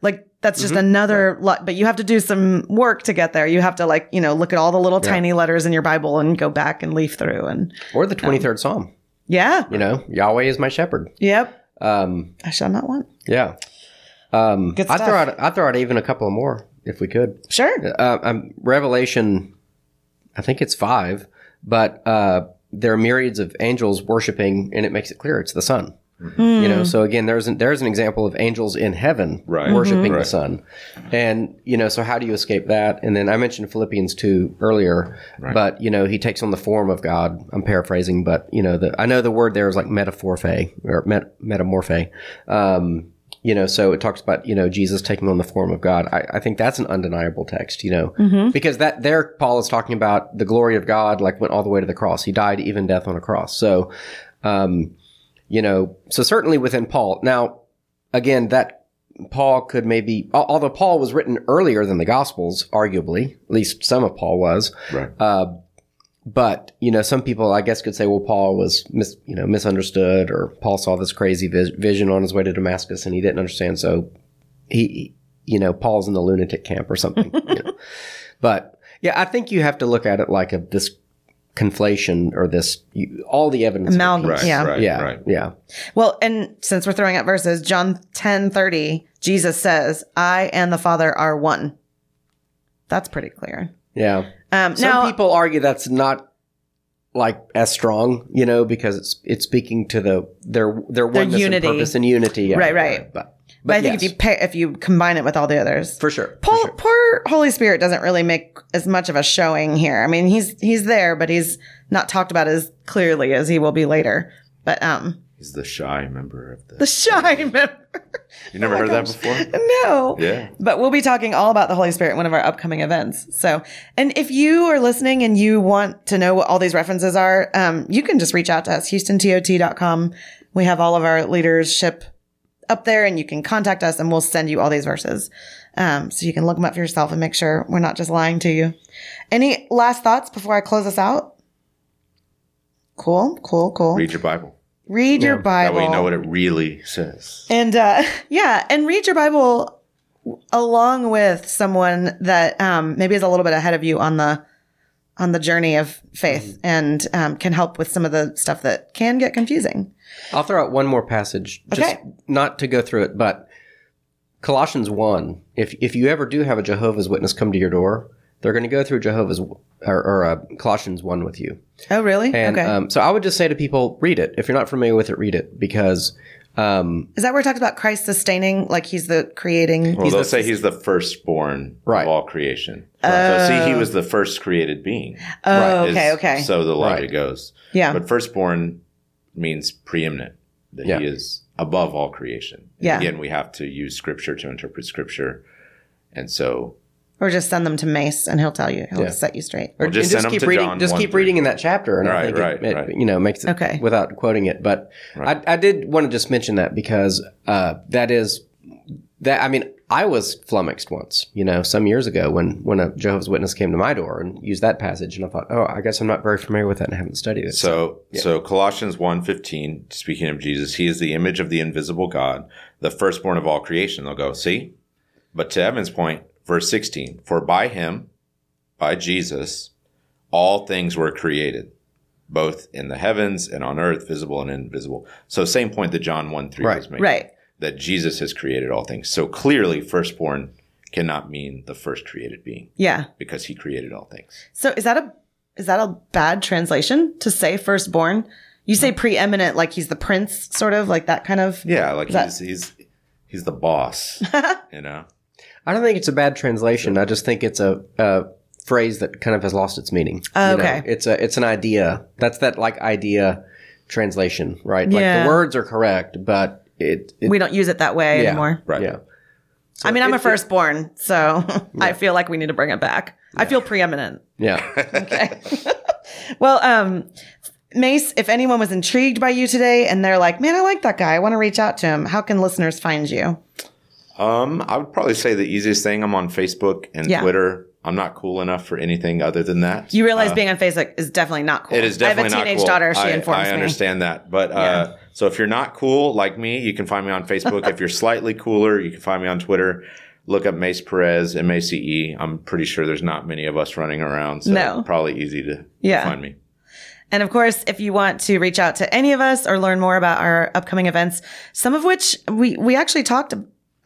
Like that's just another lot, but you have to do some work to get there. You have to like, you know, look at all the little tiny letters in your Bible and go back and leaf through and Or the 23rd Psalm. yeah. You know, Yahweh is my shepherd. Yep. Um, I shall not want. yeah. Um, Good I'd throw out, I'd throw out even a couple of more if we could. Sure. Uh, um, Revelation, I think it's five, but uh, there are myriads of angels worshiping, and it makes it clear it's the son. You know, so again, there's an, there's an example of angels in heaven Right. worshiping the Right. son, and you know, so how do you escape that? And then I mentioned Philippians two earlier, but you know, he takes on the form of God. I'm paraphrasing, but you know, the I know the word there is like metaphorphe or met, metamorphe. Um, you know, so it talks about, you know, Jesus taking on the form of God. I, I think that's an undeniable text, you know, because that there, Paul is talking about the glory of God, like went all the way to the cross. He died even death on a cross. So, um, you know, so certainly within Paul. Now, again, that Paul could maybe, although Paul was written earlier than the Gospels, arguably, at least some of Paul was. Right. Uh, but you know, some people, I guess, could say, well, Paul was mis- you know misunderstood, or Paul saw this crazy vis- vision on his way to Damascus and he didn't understand, so he, you know, Paul's in the lunatic camp or something. you know. But yeah, I think you have to look at it like a this conflation or this all the evidence. of a Amalgam- Right. Yeah. Right. yeah, Right. yeah, Well, and since we're throwing out verses, John 10 30, Jesus says, I and the Father are one. That's pretty clear. yeah. Um, Some now, people argue that's not like as strong, you know, because it's it's speaking to the their their oneness unity. and purpose and unity. Yeah, Right, right. But but, but I think yes, if you pay, if you combine it with all the others, for sure, for sure. poor Holy Spirit doesn't really make as much of a showing here. I mean, he's he's there, but he's not talked about as clearly as he will be later. But um, He's the shy member of the. the shy member. you never Oh my heard that before? no. Yeah. But we'll be talking all about the Holy Spirit in one of our upcoming events. So, and if you are listening and you want to know what all these references are, um, you can just reach out to us, houstontot.com. We have all of our leadership up there and you can contact us and we'll send you all these verses. Um, so you can look them up for yourself and make sure we're not just lying to you. Any last thoughts before I close us out? Cool, cool, cool. Read, your Bible. Read your Bible. your That way you know what it really says. And uh, yeah, and read your Bible along with someone that um, maybe is a little bit ahead of you on the on the journey of faith and um, can help with some of the stuff that can get confusing. I'll throw out one more passage, just Okay. not to go through it, but Colossians one. If if you ever do have a Jehovah's Witness come to your door, they're going to go through Jehovah's or, or uh, Colossians one with you. Oh, really? And okay. um, so I would just say to people, read it. If you're not familiar with it, read it because um, is that where it talks about Christ sustaining, like He's the creating? Well, they'll the- say he's the firstborn Right. of all creation. So see, he was the first created being. oh, is- okay, okay, So the logic Right. goes. yeah, But firstborn means preeminent, that Yeah. he is above all creation. And Yeah. Again, we have to use scripture to interpret scripture. And so or just send them to Mace and he'll tell you, he'll Yeah. set you straight. or Well, just and send them keep to reading. John just 1, keep 3. reading in that chapter, and I Right, think right, it, it, right. you know makes it Okay. without quoting it. But Right. I, I did want to just mention that because uh, that is that. I mean, I was flummoxed once, you know, some years ago when when a Jehovah's Witness came to my door and used that passage, and I thought, oh, I guess I'm not very familiar with that and I haven't studied it. So, so Colossians 1.15, speaking of Jesus, he is the image of the invisible God, the firstborn of all creation. They'll go, see? But to Evan's point, verse 16, for by him, by Jesus, all things were created, both in the heavens and on earth, visible and invisible. So same point that John 1 3 Right. was making. Right. That Jesus has created all things. So clearly, firstborn cannot mean the first created being Yeah. because he created all things. So is that a is that a bad translation to say firstborn? You say preeminent, like he's the prince, sort of like that kind of. Yeah, like that- he's, he's, he's the boss, you know? I don't think it's a bad translation. I just think it's a, a phrase that kind of has lost its meaning. Oh, You know, okay. it's a it's an idea. That's that like idea translation, right? Like Yeah. the words are correct, but it, it We don't use it that way Yeah. anymore. Right. Yeah. I mean, I'm a firstborn, so I feel like we need to bring it back. I feel preeminent. Yeah. Okay. well, um, Mace, if anyone was intrigued by you today and they're like, man, I like that guy, I want to reach out to him, how can listeners find you? Um, I would probably say the easiest thing. I'm on Facebook and Yeah. Twitter. I'm not cool enough for anything other than that. You realize being on Facebook is definitely not cool. Uh, It is definitely not cool. I have a teenage cool. daughter. She I, informs me. I me. understand that, but Yeah. uh, so if you're not cool like me, you can find me on Facebook. if you're slightly cooler, you can find me on Twitter. Look up Mace Perez, M A C E. I'm pretty sure there's not many of us running around, so No. probably easy to Yeah. find me. And of course, if you want to reach out to any of us or learn more about our upcoming events, some of which we, we actually talked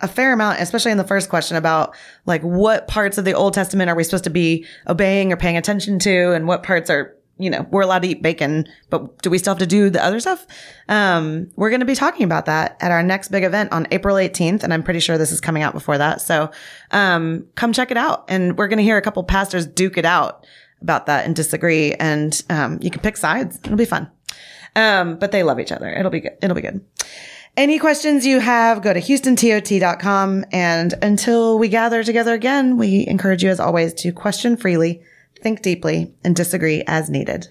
a fair amount, especially in the first question about like what parts of the Old Testament are we supposed to be obeying or paying attention to and what parts are, you know, we're allowed to eat bacon, but do we still have to do the other stuff? Um, we're going to be talking about that at our next big event on April 18th. And I'm pretty sure this is coming out before that. So, um, come check it out. And we're going to hear a couple pastors duke it out about that and disagree. And, um, you can pick sides. It'll be fun. Um, but they love each other. It'll be good. It'll be good. Any questions you have, go to houstontot.com. And until we gather together again, we encourage you as always to question freely, think deeply, and disagree as needed.